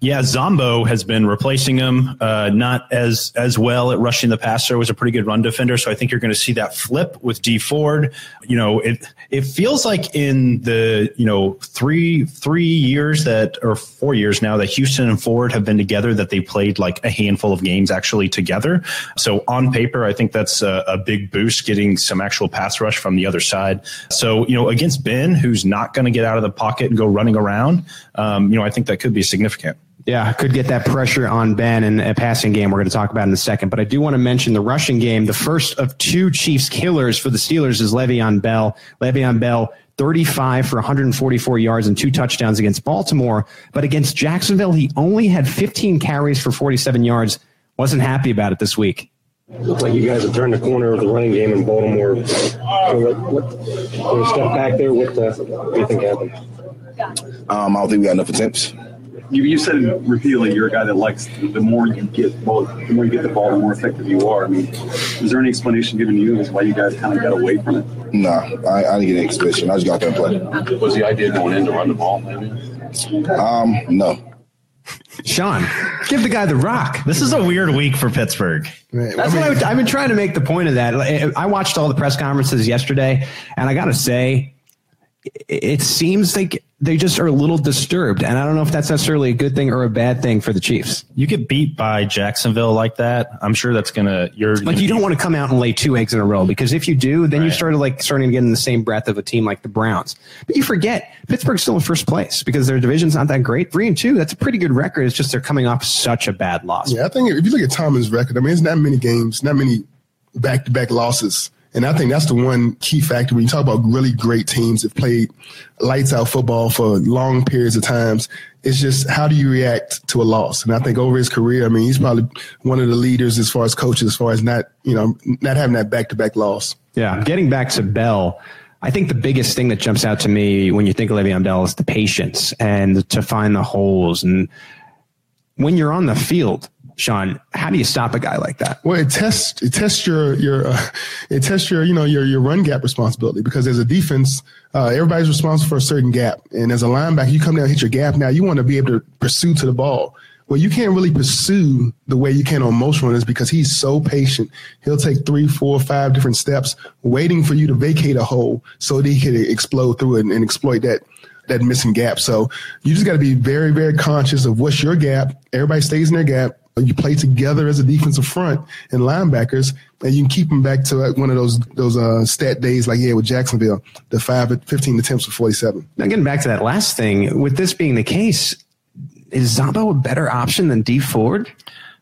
Yeah, Zombo has been replacing him, uh, not as as well at rushing the passer. Was a pretty good run defender, so I think you're going to see that flip with Dee Ford. You know, it it feels like in the you know three three years that or four years now that Houston and Ford have been together, that they played like a handful of games actually together. So on paper, I think that's a, a big boost, getting some actual pass rush from the other side. So you know, against Ben, who's not going to get out of the pocket and go running around, um, you know, I think that could be significant. Yeah, could get that pressure on Ben in a passing game we're going to talk about in a second. But I do want to mention the rushing game. The first of two Chiefs killers for the Steelers is Le'Veon Bell. Le'Veon Bell, 35 for 144 yards and two touchdowns against Baltimore. But against Jacksonville, he only had 15 carries for 47 yards. Wasn't happy about it this week. Looks like you guys have turned the corner of the running game in Baltimore. So what, what, step back there, what, uh, what do you think happened? Um, I don't think we got enough attempts you, you said repeatedly you're a guy that likes the more you get ball, the more you get the ball, the more effective you are. I mean, is there any explanation given to you as why you guys kind of got away from it? No, I, I didn't get any explanation. I just got there and played. Was the idea going in to run the ball? Maybe? Um, no. Shawn, give the guy the rock. This is a weird week for Pittsburgh. That's what I, I've been trying to make the point of that. I watched all the press conferences yesterday, and I got to say, it seems like they just are a little disturbed. And I don't know if that's necessarily a good thing or a bad thing for the Chiefs. You get beat by Jacksonville like that. I'm sure that's going to, you're like, you don't want to come out and lay two eggs in a row because if you do, then right. you start to like starting to get in the same breath of a team like the Browns. But you forget Pittsburgh's still in first place because their division's not that great. Three and two, that's a pretty good record. It's just they're coming off such a bad loss. Yeah, I think if you look at Tomlin's record, I mean, it's not many games, not many back to back losses and I think that's the one key factor when you talk about really great teams that played lights out football for long periods of times. It's just how do you react to a loss? And I think over his career, I mean, he's probably one of the leaders as far as coaches, as far as not, you know, not having that back to back loss. Yeah. Getting back to Bell. I think the biggest thing that jumps out to me when you think of Le'Veon Bell is the patience and to find the holes. And when you're on the field, Shawn, how do you stop a guy like that? Well, it tests it tests your your uh, it tests your you know your your run gap responsibility because as a defense, uh, everybody's responsible for a certain gap, and as a linebacker, you come down and hit your gap. Now you want to be able to pursue to the ball. Well, you can't really pursue the way you can on most runners because he's so patient. He'll take three, four, five different steps, waiting for you to vacate a hole so that he can explode through it and, and exploit that that missing gap. So you just got to be very, very conscious of what's your gap. Everybody stays in their gap. You play together as a defensive front and linebackers, and you can keep them back to one of those those uh, stat days like yeah with Jacksonville, the five 15 attempts for 47. Now, getting back to that last thing, with this being the case, is Zombo a better option than Dee Ford?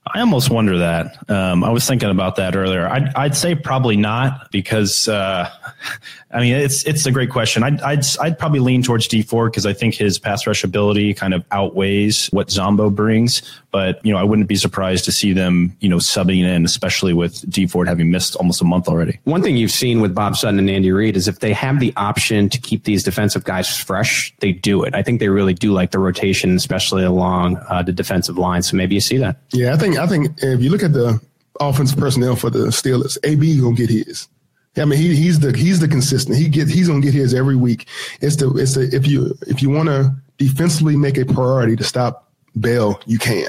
I almost wonder that. Um, I was thinking about that earlier. I'd, I'd say probably not because, uh, I mean, it's it's a great question. I'd I'd, I'd probably lean towards Dee Ford because I think his pass rush ability kind of outweighs what Zombo brings. But you know, I wouldn't be surprised to see them, you know, subbing in, especially with Dee Ford having missed almost a month already. One thing you've seen with Bob Sutton and Andy Reid is if they have the option to keep these defensive guys fresh, they do it. I think they really do like the rotation, especially along uh, the defensive line. So maybe you see that. Yeah, I think I think if you look at the offensive personnel for the Steelers, AB gonna get his. I mean, he, he's the he's the consistent. He gets he's gonna get his every week. It's the it's the if you if you want to defensively make a priority to stop Bell, you can.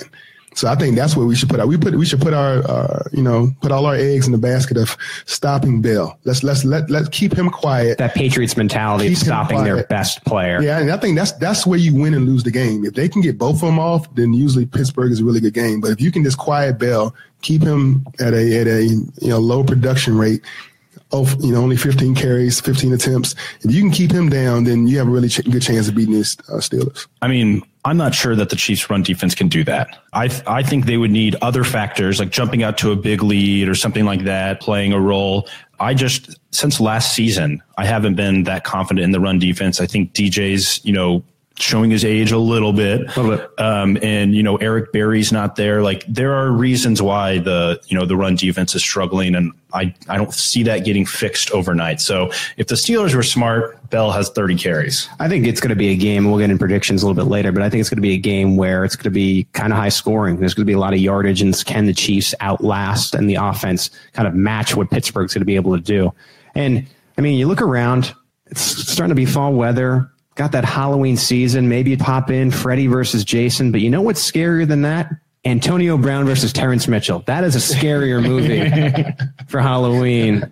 So I think that's what we should put out. We put we should put our uh, you know put all our eggs in the basket of stopping Bell. Let's let's let let's keep him quiet. That Patriots mentality of stopping their best player. Yeah, and I think that's that's where you win and lose the game. If they can get both of them off, then usually Pittsburgh is a really good game. But if you can just quiet Bell, keep him at a at a you know low production rate, oh, you know, only 15 carries, 15 attempts. If you can keep him down, then you have a really ch- good chance of beating the uh, Steelers. I mean, I'm not sure that the Chiefs' run defense can do that. I th- I think they would need other factors like jumping out to a big lead or something like that, playing a role. I just since last season, I haven't been that confident in the run defense. I think DJ's, you know, showing his age a little bit. A little bit. Um, and, you know, Eric Berry's not there. Like there are reasons why the, you know, the run defense is struggling. And I, I don't see that getting fixed overnight. So if the Steelers were smart, Bell has 30 carries. I think it's going to be a game. We'll get in predictions a little bit later, but I think it's going to be a game where it's going to be kind of high scoring. There's going to be a lot of yardage and can the Chiefs outlast and the offense kind of match what Pittsburgh's going to be able to do? And I mean, you look around, it's starting to be fall weather got that Halloween season. Maybe pop in Freddy versus Jason, but you know what's scarier than that? Antonio Brown versus Terrance Mitchell. That is a scarier movie for Halloween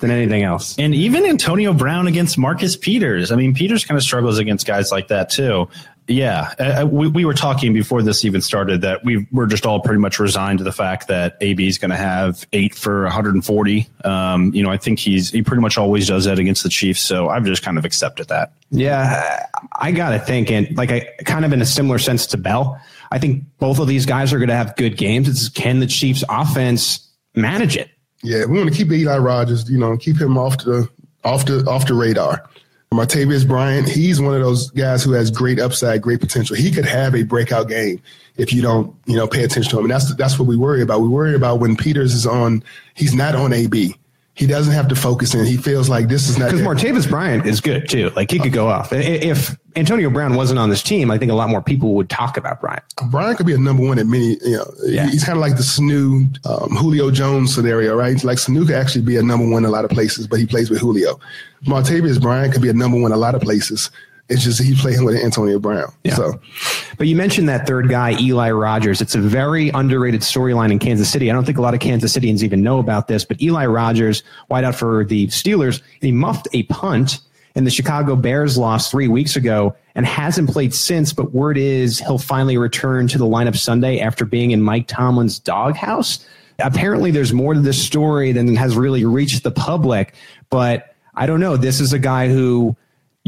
than anything else. And even Antonio Brown against Marcus Peters. I mean, Peters kind of struggles against guys like that too. Yeah, uh, uh, we, we were talking before this even started that we we're just all pretty much resigned to the fact that AB is going to have eight for 140. Um, you know, I think he's he pretty much always does that against the Chiefs, so I've just kind of accepted that. Yeah, I got to think, and like I kind of in a similar sense to Bell, I think both of these guys are going to have good games. It's can the Chiefs offense manage it? Yeah, we want to keep Eli Rogers, you know, keep him off the off the off the radar. Martavis Bryant, he's one of those guys who has great upside, great potential. He could have a breakout game if you don't, you know, pay attention to him. And that's that's what we worry about. We worry about when Peters is on. He's not on AB he doesn't have to focus in. He feels like this is not because Martavis Bryant is good too. Like he could go off. If Antonio Brown wasn't on this team, I think a lot more people would talk about Bryant. Bryant could be a number one at many. You know, yeah. he's kind of like the Sanu um, Julio Jones scenario, right? Like Sanu could actually be a number one in a lot of places, but he plays with Julio. Martavis Bryant could be a number one in a lot of places, it's just he's playing with Antonio Brown. Yeah. So, but you mentioned that third guy, Eli Rogers. It's a very underrated storyline in Kansas City. I don't think a lot of Kansas Cityans even know about this, but Eli Rogers, wideout for the Steelers, he muffed a punt in the Chicago Bears loss three weeks ago and hasn't played since. But word is he'll finally return to the lineup Sunday after being in Mike Tomlin's doghouse. Apparently, there's more to this story than has really reached the public, but I don't know. This is a guy who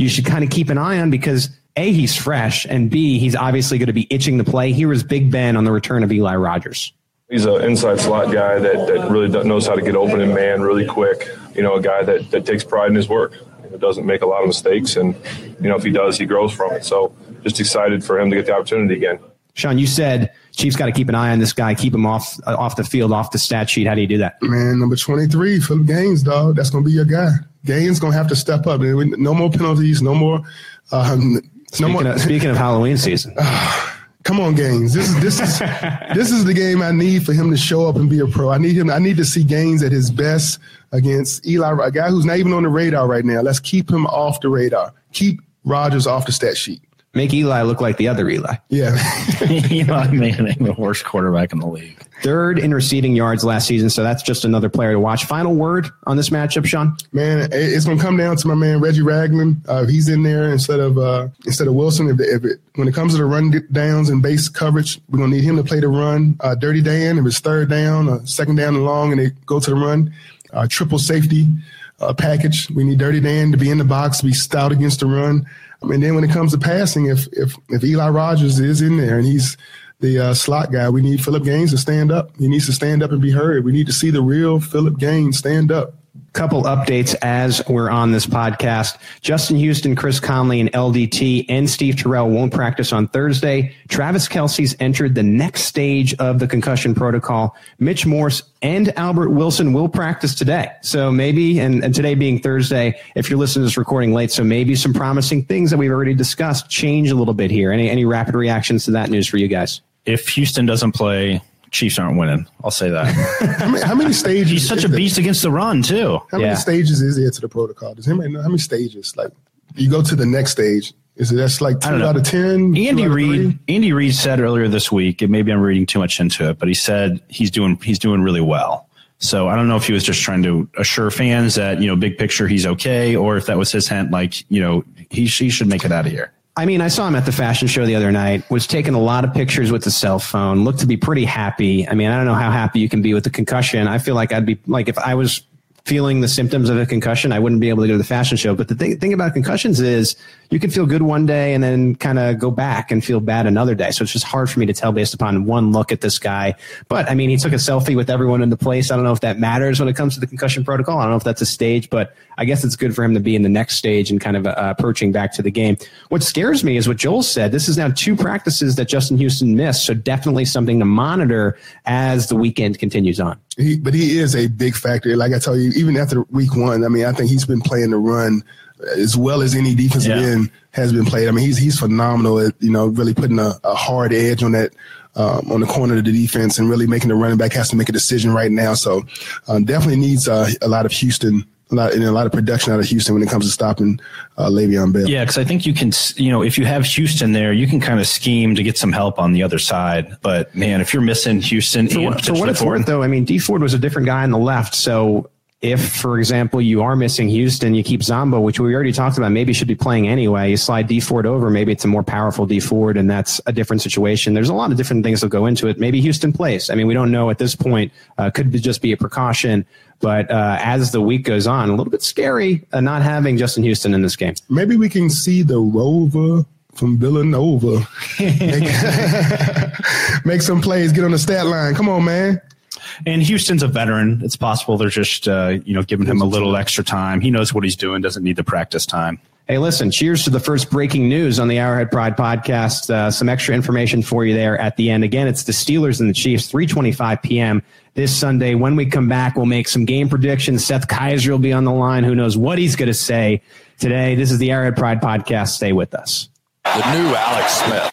you should kind of keep an eye on because A, he's fresh, and B, he's obviously going to be itching to play. Here is Big Ben on the return of Eli Rogers. He's an inside slot guy that, that really knows how to get open in man really quick. You know, a guy that, that takes pride in his work. Doesn't make a lot of mistakes, and you know if he does, he grows from it. So just excited for him to get the opportunity again. Shawn, you said Chiefs got to keep an eye on this guy, keep him off uh, off the field, off the stat sheet. How do you do that? Man, number 23, Phillip Gaines, dog. That's going to be your guy. Gaines going to have to step up. No more penalties, no more. Um, speaking, no more. Of, speaking of Halloween season. Come on, Gaines. This is this is this is the game I need for him to show up and be a pro. I need him. I need to see Gaines at his best against Eli, a guy who's not even on the radar right now. Let's keep him off the radar. Keep Rogers off the stat sheet. Make Eli look like the other Eli. Yeah. Eli Manning, the worst quarterback in the league. Third in receiving yards last season, so that's just another player to watch. Final word on this matchup, Shawn? Man, it's going to come down to my man Reggie Ragland. Uh, he's in there instead of uh, instead of Wilson. If, if, it when it comes to the run downs and base coverage, we're going to need him to play the run. Uh, Dirty Dan, if it's third down, uh, second down and long, and they go to the run, uh, triple safety uh, package. We need Dirty Dan to be in the box, be stout against the run. I mean, then when it comes to passing, if if if Eli Rogers is in there and he's the uh, slot guy, we need Phillip Gaines to stand up. He needs to stand up and be heard. We need to see the real Phillip Gaines stand up couple updates as we're on this podcast. Justin Houston, Chris Conley, and LDT and Steve Terrell won't practice on Thursday. Travis Kelce's entered the next stage of the concussion protocol. Mitch Morse and Albert Wilson will practice today. So maybe, and, and today being Thursday, if you're listening to this recording late, so maybe some promising things that we've already discussed change a little bit here. Any, any rapid reactions to that news for you guys? If Houston doesn't play, Chiefs aren't winning. I'll say that. how, many, how, many, stages? He's such a beast there? against the run too. How yeah. many stages is there to the protocol? Does anybody know how many stages? Like you go to the next stage. Is it that's like two out of ten? Andy Reid. Andy Reid said earlier this week. And maybe I'm reading too much into it, but he said he's doing he's doing really well. So I don't know if he was just trying to assure fans that you know big picture he's okay, or if that was his hint, like you know he he should make it out of here. I mean, I saw him at the fashion show the other night, was taking a lot of pictures with the cell phone, looked to be pretty happy. I mean, I don't know how happy you can be with the concussion. I feel like I'd be like, if I was feeling the symptoms of a concussion, I wouldn't be able to go to the fashion show. But the thing, thing about concussions is you can feel good one day and then kind of go back and feel bad another day. So it's just hard for me to tell based upon one look at this guy. But I mean, he took a selfie with everyone in the place. I don't know if that matters when it comes to the concussion protocol. I don't know if that's a stage, but I guess it's good for him to be in the next stage and kind of uh, approaching back to the game. What scares me is what Joel said. This is now two practices that Justin Houston missed. So definitely something to monitor as the weekend continues on. He, but he is a big factor. Like I tell you, even after week one, I mean, I think he's been playing the run as well as any defensive yeah. end has been played. I mean, he's he's phenomenal at you know really putting a, a hard edge on that um, on the corner of the defense and really making the running back has to make a decision right now. So um, definitely needs uh, a lot of Houston. A lot, and a lot of production out of Houston when it comes to stopping uh, Le'Veon Bell. Yeah, because I think you can, you know, if you have Houston there, you can kind of scheme to get some help on the other side. But man, if you're missing Houston, for, what, for what it's worth, though, I mean, Dee Ford was a different guy on the left, so if, for example, you are missing Houston, you keep Zombo, which we already talked about, maybe should be playing anyway. You slide Dee Ford over, maybe it's a more powerful Dee Ford, and that's a different situation. There's a lot of different things that go into it. Maybe Houston plays. I mean, we don't know at this point. Uh, could just be a precaution. But uh, as the week goes on, a little bit scary uh, not having Justin Houston in this game. Maybe we can see the Rover from Villanova. make, make some plays, get on the stat line. Come on, man. And Houston's a veteran. It's possible they're just uh, you know giving him a little extra time. He knows what he's doing. Doesn't need the practice time. Hey, listen, cheers to the first breaking news on the Arrowhead Pride podcast. Uh, some extra information for you there at the end. Again, it's the Steelers and the Chiefs, 3.25 p.m. this Sunday. When we come back, we'll make some game predictions. Seth Keysor will be on the line. Who knows what he's going to say today. This is the Arrowhead Pride podcast. Stay with us. The new Alex Smith.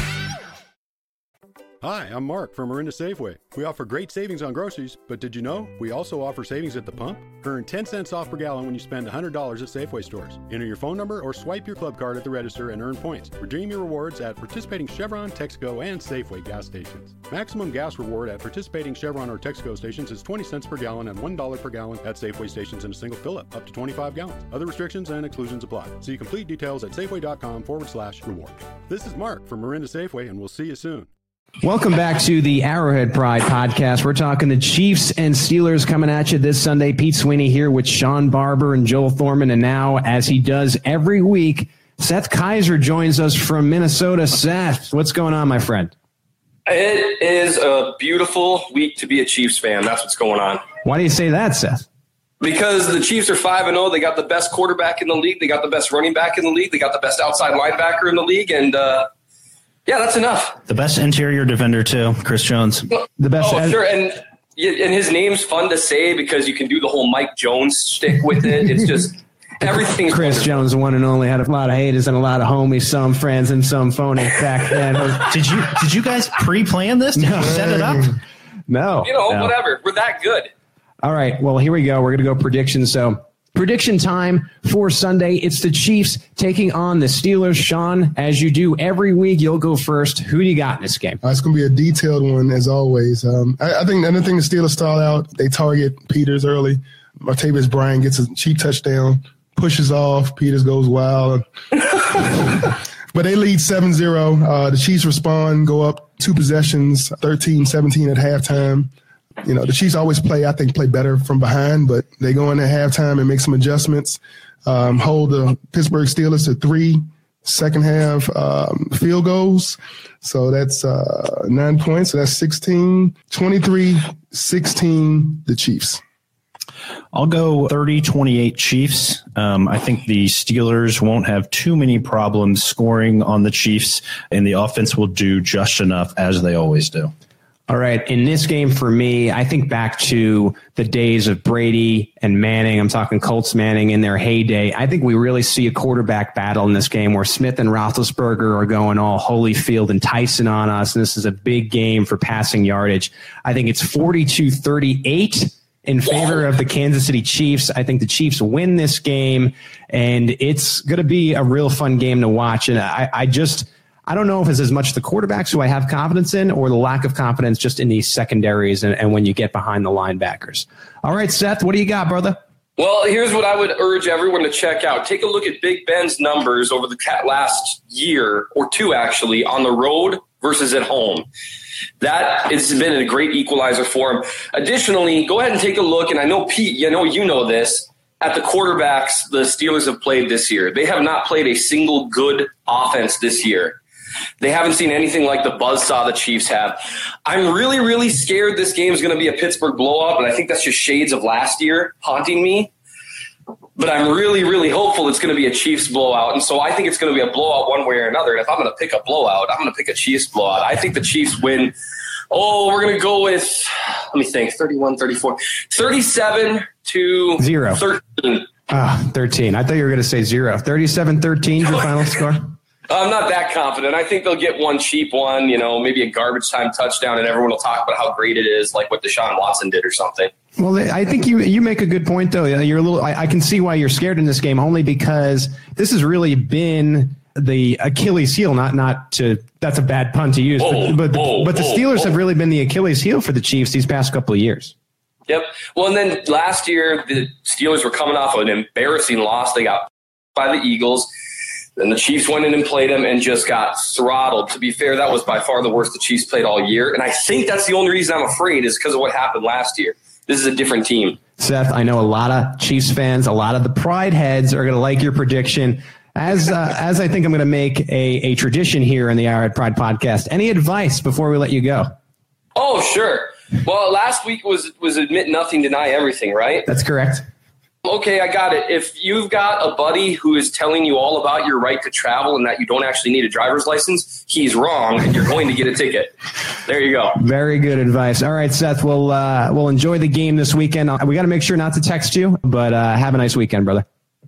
Hi, I'm Mark from Marinda Safeway. We offer great savings on groceries, but did you know we also offer savings at the pump? Earn 10 cents off per gallon when you spend $100 at Safeway stores. Enter your phone number or swipe your club card at the register and earn points. Redeem your rewards at participating Chevron, Texaco, and Safeway gas stations. Maximum gas reward at participating Chevron or Texaco stations is 20 cents per gallon and $1 per gallon at Safeway stations in a single fill up, up to 25 gallons. Other restrictions and exclusions apply. See complete details at safeway.com forward slash reward. This is Mark from Marinda Safeway, and we'll see you soon. Welcome back to the Arrowhead Pride podcast. We're talking the Chiefs and Steelers coming at you this Sunday. Pete Sweeney here with Shawn Barber and Joel Thorman. And now, as he does every week, Seth Keysor joins us from Minnesota. Seth, what's going on, my friend? It is a beautiful week to be a Chiefs fan. That's what's going on. Why do you say that, Seth? Because the Chiefs are 5 and 0. They got the best quarterback in the league. They got the best running back in the league. They got the best outside linebacker in the league. And, uh, yeah, that's enough. The best interior defender too, Chris Jones. The best. Oh, sure, and and his name's fun to say because you can do the whole Mike Jones stick with it. It's just everything. Chris wonderful. Jones, one and only, had a lot of haters and a lot of homies, some friends and some phony back then. did you did you guys pre-plan this? Did no. you set it up? No. You know, no. whatever. We're that good. All right. Well, here we go. We're going to go predictions. So Prediction time for Sunday. It's the Chiefs taking on the Steelers. Shawn, as you do every week, you'll go first. Who do you got in this game? Uh, it's going to be a detailed one, as always. Um, I, I, think another thing the Steelers stall out, they target Peters early. Martavis Bryant gets a cheap touchdown, pushes off. Peters goes wild. but they lead 7 0. Uh, the Chiefs respond, go up two possessions, 13 17 at halftime you know, the Chiefs always play, I think, play better from behind, but they go in at halftime and make some adjustments, um, hold the Pittsburgh Steelers to three second half um, field goals. So that's uh, nine points. So that's 16, 23, 16, the Chiefs. I'll go 30 28 Chiefs. Um, I think the Steelers won't have too many problems scoring on the Chiefs, and the offense will do just enough as they always do. All right. In this game for me, I think back to the days of Brady and Manning. I'm talking Colts Manning in their heyday. I think we really see a quarterback battle in this game where Smith and Roethlisberger are going all Holyfield and Tyson on us. And this is a big game for passing yardage. I think it's 42 38 in favor of the Kansas City Chiefs. I think the Chiefs win this game and it's going to be a real fun game to watch. And I, I just, I don't know if it's as much the quarterbacks who I have confidence in or the lack of confidence just in these secondaries and, and when you get behind the linebackers. All right, Seth, what do you got, brother? Well, here's what I would urge everyone to check out. Take a look at Big Ben's numbers over the last year or two, actually, on the road versus at home. That has been a great equalizer for him. Additionally, go ahead and take a look, and I know Pete, you know you know this, at the quarterbacks the Steelers have played this year. They have not played a single good offense this year. They haven't seen anything like the buzzsaw the Chiefs have. I'm really, really scared this game is going to be a Pittsburgh blowout, but I think that's just shades of last year haunting me. But I'm really, really hopeful it's going to be a Chiefs blowout. And so I think it's going to be a blowout one way or another. And if I'm going to pick a blowout, I'm going to pick a Chiefs blowout. I think the Chiefs win. Oh, we're going to go with, let me think, 31, 34, 37 to zero. 13. Ah, 13. I thought you were going to say zero. 37 13 your final score? I'm not that confident. I think they'll get one cheap one, you know, maybe a garbage time touchdown, and everyone will talk about how great it is, like what Deshaun Watson did or something. Well, I think you you make a good point though. You're a little. I, I can see why you're scared in this game, only because this has really been the Achilles heel. Not not to that's a bad pun to use, whoa, but but, whoa, but the whoa, Steelers have really been the Achilles heel for the Chiefs these past couple of years. Yep. Well, and then last year the Steelers were coming off an embarrassing loss. They got by the Eagles. Then the Chiefs went in and played them and just got throttled. To be fair, that was by far the worst the Chiefs played all year. And I think that's the only reason I'm afraid is because of what happened last year. This is a different team. Seth, I know a lot of Chiefs fans, a lot of the Pride heads are going to like your prediction. As uh, as I think I'm going to make a, a tradition here in the Arrowhead Pride podcast. Any advice before we let you go? Oh, sure. Well, last week was was admit nothing, deny everything, right? That's correct. Okay, I got it. If you've got a buddy who is telling you all about your right to travel and that you don't actually need a driver's license, he's wrong, and you're going to get a ticket. There you go. Very good advice. All right, Seth. We'll uh, we'll enjoy the game this weekend. We got to make sure not to text you, but uh, have a nice weekend, brother.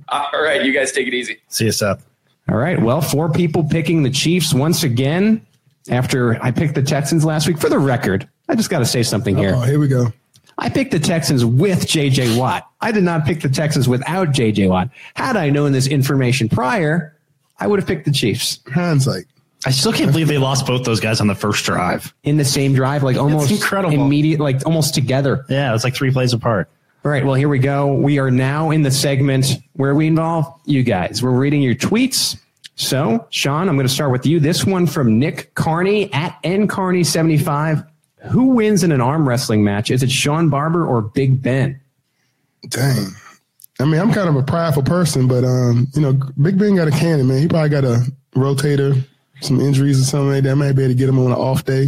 All right, you guys take it easy. See you, Seth. All right. Well, four people picking the Chiefs once again. after I picked the Texans last week. For the record, I just got to say something here. Oh, here we go. I picked the Texans with J.J. Watt. I did not pick the Texans without J.J. Watt. Had I known this information prior, I would have picked the Chiefs. Hindsight. I still can't believe they lost both those guys on the first drive. In the same drive, like almost incredible. immediate, like almost together. Yeah, it was like three plays apart. All right, well, here we go. We are now in the segment where we involve you guys. We're reading your tweets. So, Shawn, I'm going to start with you. This one from Nick Carney at ncarney75. Who wins in an arm wrestling match? Is it Shawn Barber or Big Ben? Dang. I mean, I'm kind of a prideful person, but um, you know, Big Ben got a cannon, man. He probably got a rotator, some injuries or something like that. I might be able to get him on an off day.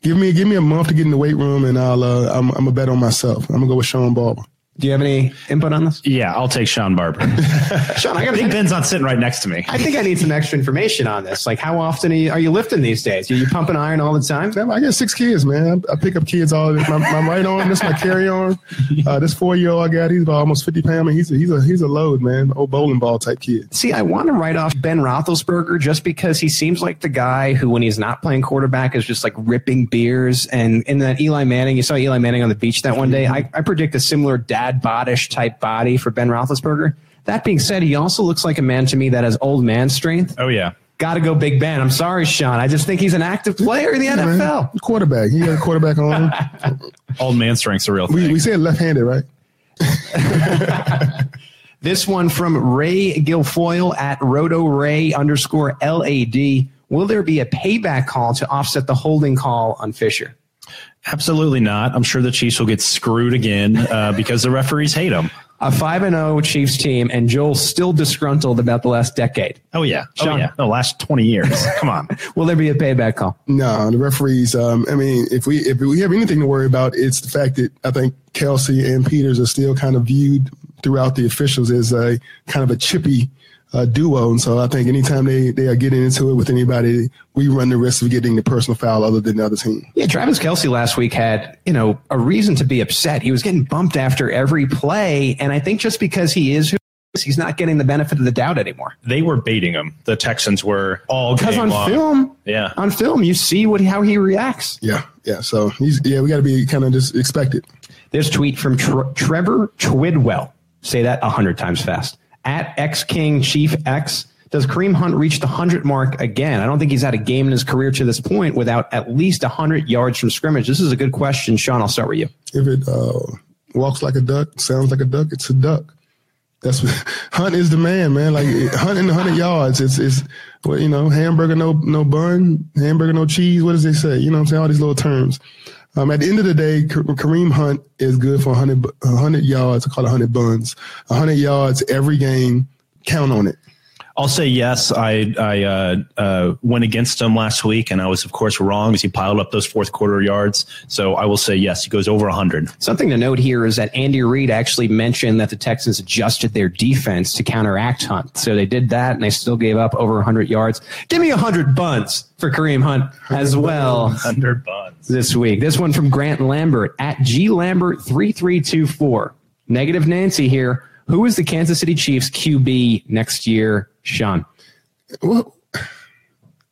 Give me give me a month to get in the weight room, and I'll uh, I'm I'm a bet on myself. I'm gonna go with Shawn Barber. Do you have any input on this? Yeah, I'll take Shawn Barber. Shawn, I got Big Ben's not sitting right next to me. I think I need some extra information on this. Like, how often are you, are you lifting these days? Are you pumping iron all the time? I got six kids, man. I pick up kids all. My, my right arm, this is my carry arm. Uh, this four year old I got, he's about almost fifty pounds. I mean, he's a, he's a he's a load, man. Old bowling ball type kid. See, I want to write off Ben Roethlisberger just because he seems like the guy who, when he's not playing quarterback, is just like ripping beers. And in that Eli Manning, you saw Eli Manning on the beach that one day. I, I predict a similar dad bodish type body for Ben Roethlisberger. That being said, he also looks like a man to me that has old man strength. Oh yeah. Got to go Big Ben. I'm sorry, Shawn. I just think he's an active player in the NFL. Quarterback. He got a quarterback on. Him. Old man strength's a real thing. we we said left handed, right? This one from Ray Guilfoyle at Roto Ray underscore LAD. Will there be a payback call to offset the holding call on Fisher? Absolutely not. I'm sure the Chiefs will get screwed again uh, because the referees hate them. A 5 and 0 Chiefs team, and Joel's still disgruntled about the last decade. Oh yeah, oh yeah, the last 20 years. Come on. Will there be a payback call? No, the referees. Um, I mean, if we if we have anything to worry about, it's the fact that I think Kelce and Peters are still kind of viewed throughout the officials as a kind of a chippy uh, duo, and so I think anytime they they are getting into it with anybody, we run the risk of getting the personal foul other than the other team. Yeah, Travis Kelce last week had, you know, a reason to be upset. He was getting bumped after every play. And I think just because he is who he is, he's not getting the benefit of the doubt anymore. They were baiting him. The Texans were all Because on long. film, Yeah. on film, you see what how he reacts. Yeah, yeah. So he's yeah, we got to be kind of just expected. There's a tweet from Tre- Trevor Twidwell. Say that a hundred times fast. At X King Chief X. Does Kareem Hunt reach the 100 mark again? I don't think he's had a game in his career to this point without at least 100 yards from scrimmage. This is a good question. Shawn, I'll start with you. If it uh, walks like a duck, sounds like a duck, it's a duck. That's what Hunt is the man, man. Like Hunt in the hundred yards. It's it's well, you know, hamburger no no bun, hamburger no cheese. What does they say? You know I'm saying? All these little terms. Um, at the end of the day, Kareem Hunt is good for 100, 100 yards. I call it 100 buns. 100 yards every game. Count on it. I'll say yes. I I uh, uh, went against him last week, and I was of course wrong as he piled up those fourth quarter yards. So I will say yes. He goes over 100. Something to note here is that Andy Reid actually mentioned that the Texans adjusted their defense to counteract Hunt. So they did that, and they still gave up over 100 yards. Give me 100 buns for Kareem Hunt as well 100 buns. this week. This one from Grant Lambert at G Lambert 3324. Negative Nancy here. Who is the Kansas City Chiefs QB next year, Shawn? What?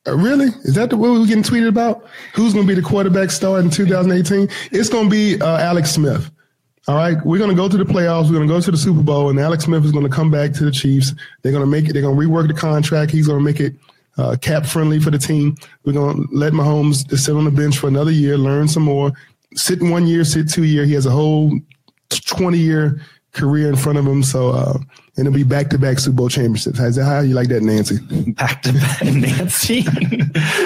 Uh, really? Is that the, what we're getting tweeted about? Who's going to be the quarterback star in 2018? It's going to be uh, Alex Smith. All right, we're going to go to the playoffs. We're going to go to the Super Bowl, and Alex Smith is going to come back to the Chiefs. They're going to make it. They're going to rework the contract. He's going to make it uh, cap friendly for the team. We're going to let Mahomes sit on the bench for another year, learn some more. Sit one year, sit two year. He has a whole 20 year career in front of him. So, uh, and it'll be back to back Super Bowl championships. How's that? How you like that, Nancy? Back to back, Nancy.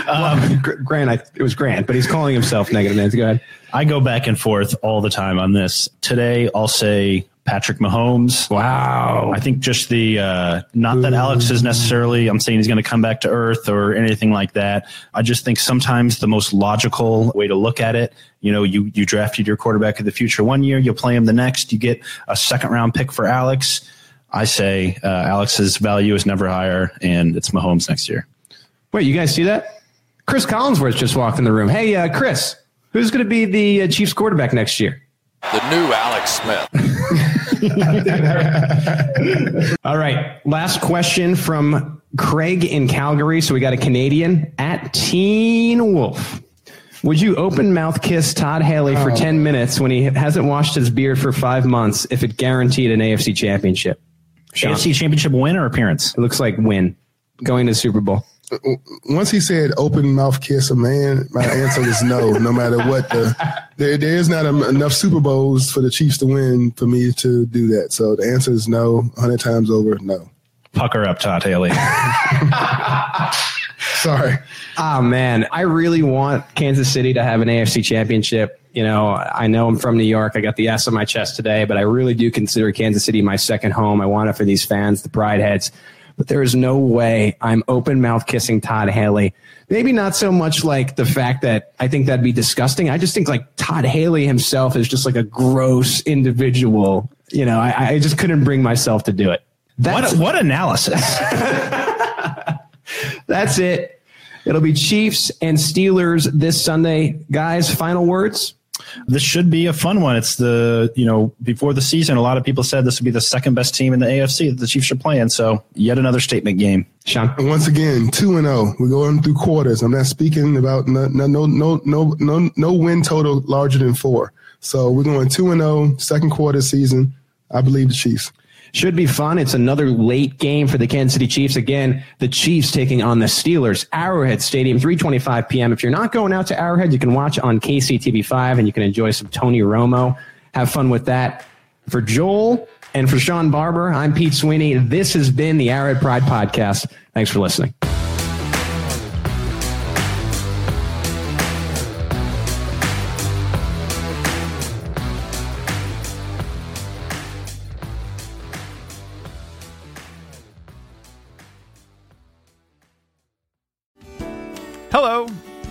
Um, Gr- Grant, I, it was Grant, but he's calling himself Negative Nancy. Go ahead. I go back and forth all the time on this. Today, I'll say Patrick Mahomes. Wow. I think just the uh, not that Alex is necessarily. I'm saying he's going to come back to earth or anything like that. I just think sometimes the most logical way to look at it. You know, you you drafted your quarterback of the future one year, you play him the next, you get a second round pick for Alex. I say uh, Alex's value is never higher, and it's Mahomes next year. Wait, you guys see that? Chris Collinsworth just walked in the room. Hey, uh, Chris, who's going to be the uh, Chiefs quarterback next year? The new Alex Smith. All right. Last question from Craig in Calgary. So we got a Canadian at Teen Wolf. Would you open mouth kiss Todd Haley for Oh. 10 minutes when he hasn't washed his beard for five months if it guaranteed an AFC championship? Shawn? AFC championship win or appearance? It looks like win. Going to the Super Bowl. Uh, once he said open mouth kiss a man, my answer is no. No matter what the there, there is not em- enough Super Bowls for the Chiefs to win for me to do that. So the answer is no. Hundred times over, no. Pucker up, Todd Haley. Sorry. Oh man, I really want Kansas City to have an AFC championship. You know, I know I'm from New York. I got the S on my chest today, but I really do consider Kansas City my second home. I want it for these fans, the Pride heads. But there is no way I'm open mouth kissing Todd Haley. Maybe not so much like the fact that I think that'd be disgusting. I just think like Todd Haley himself is just like a gross individual. You know, I, I just couldn't bring myself to do it. What what analysis? That's it. It'll be Chiefs and Steelers this Sunday. Guys, final words? This should be a fun one. It's the, you know, before the season, a lot of people said this would be the second best team in the AFC that the Chiefs are playing. So, yet another statement game. Shawn. And once again, two and zero. We're going through quarters. I'm not speaking about no no no no no no, no win total larger than four. So we're going two and zero. Second quarter season. I believe the Chiefs. Should be fun. It's another late game for the Kansas City Chiefs. Again, the Chiefs taking on the Steelers. Arrowhead Stadium, 325 p.m. If you're not going out to Arrowhead, you can watch on KCTV5 and you can enjoy some Tony Romo. Have fun with that. For Joel and for Shawn Barber, I'm Pete Sweeney. This has been the Arrowhead Pride Podcast. Thanks for listening.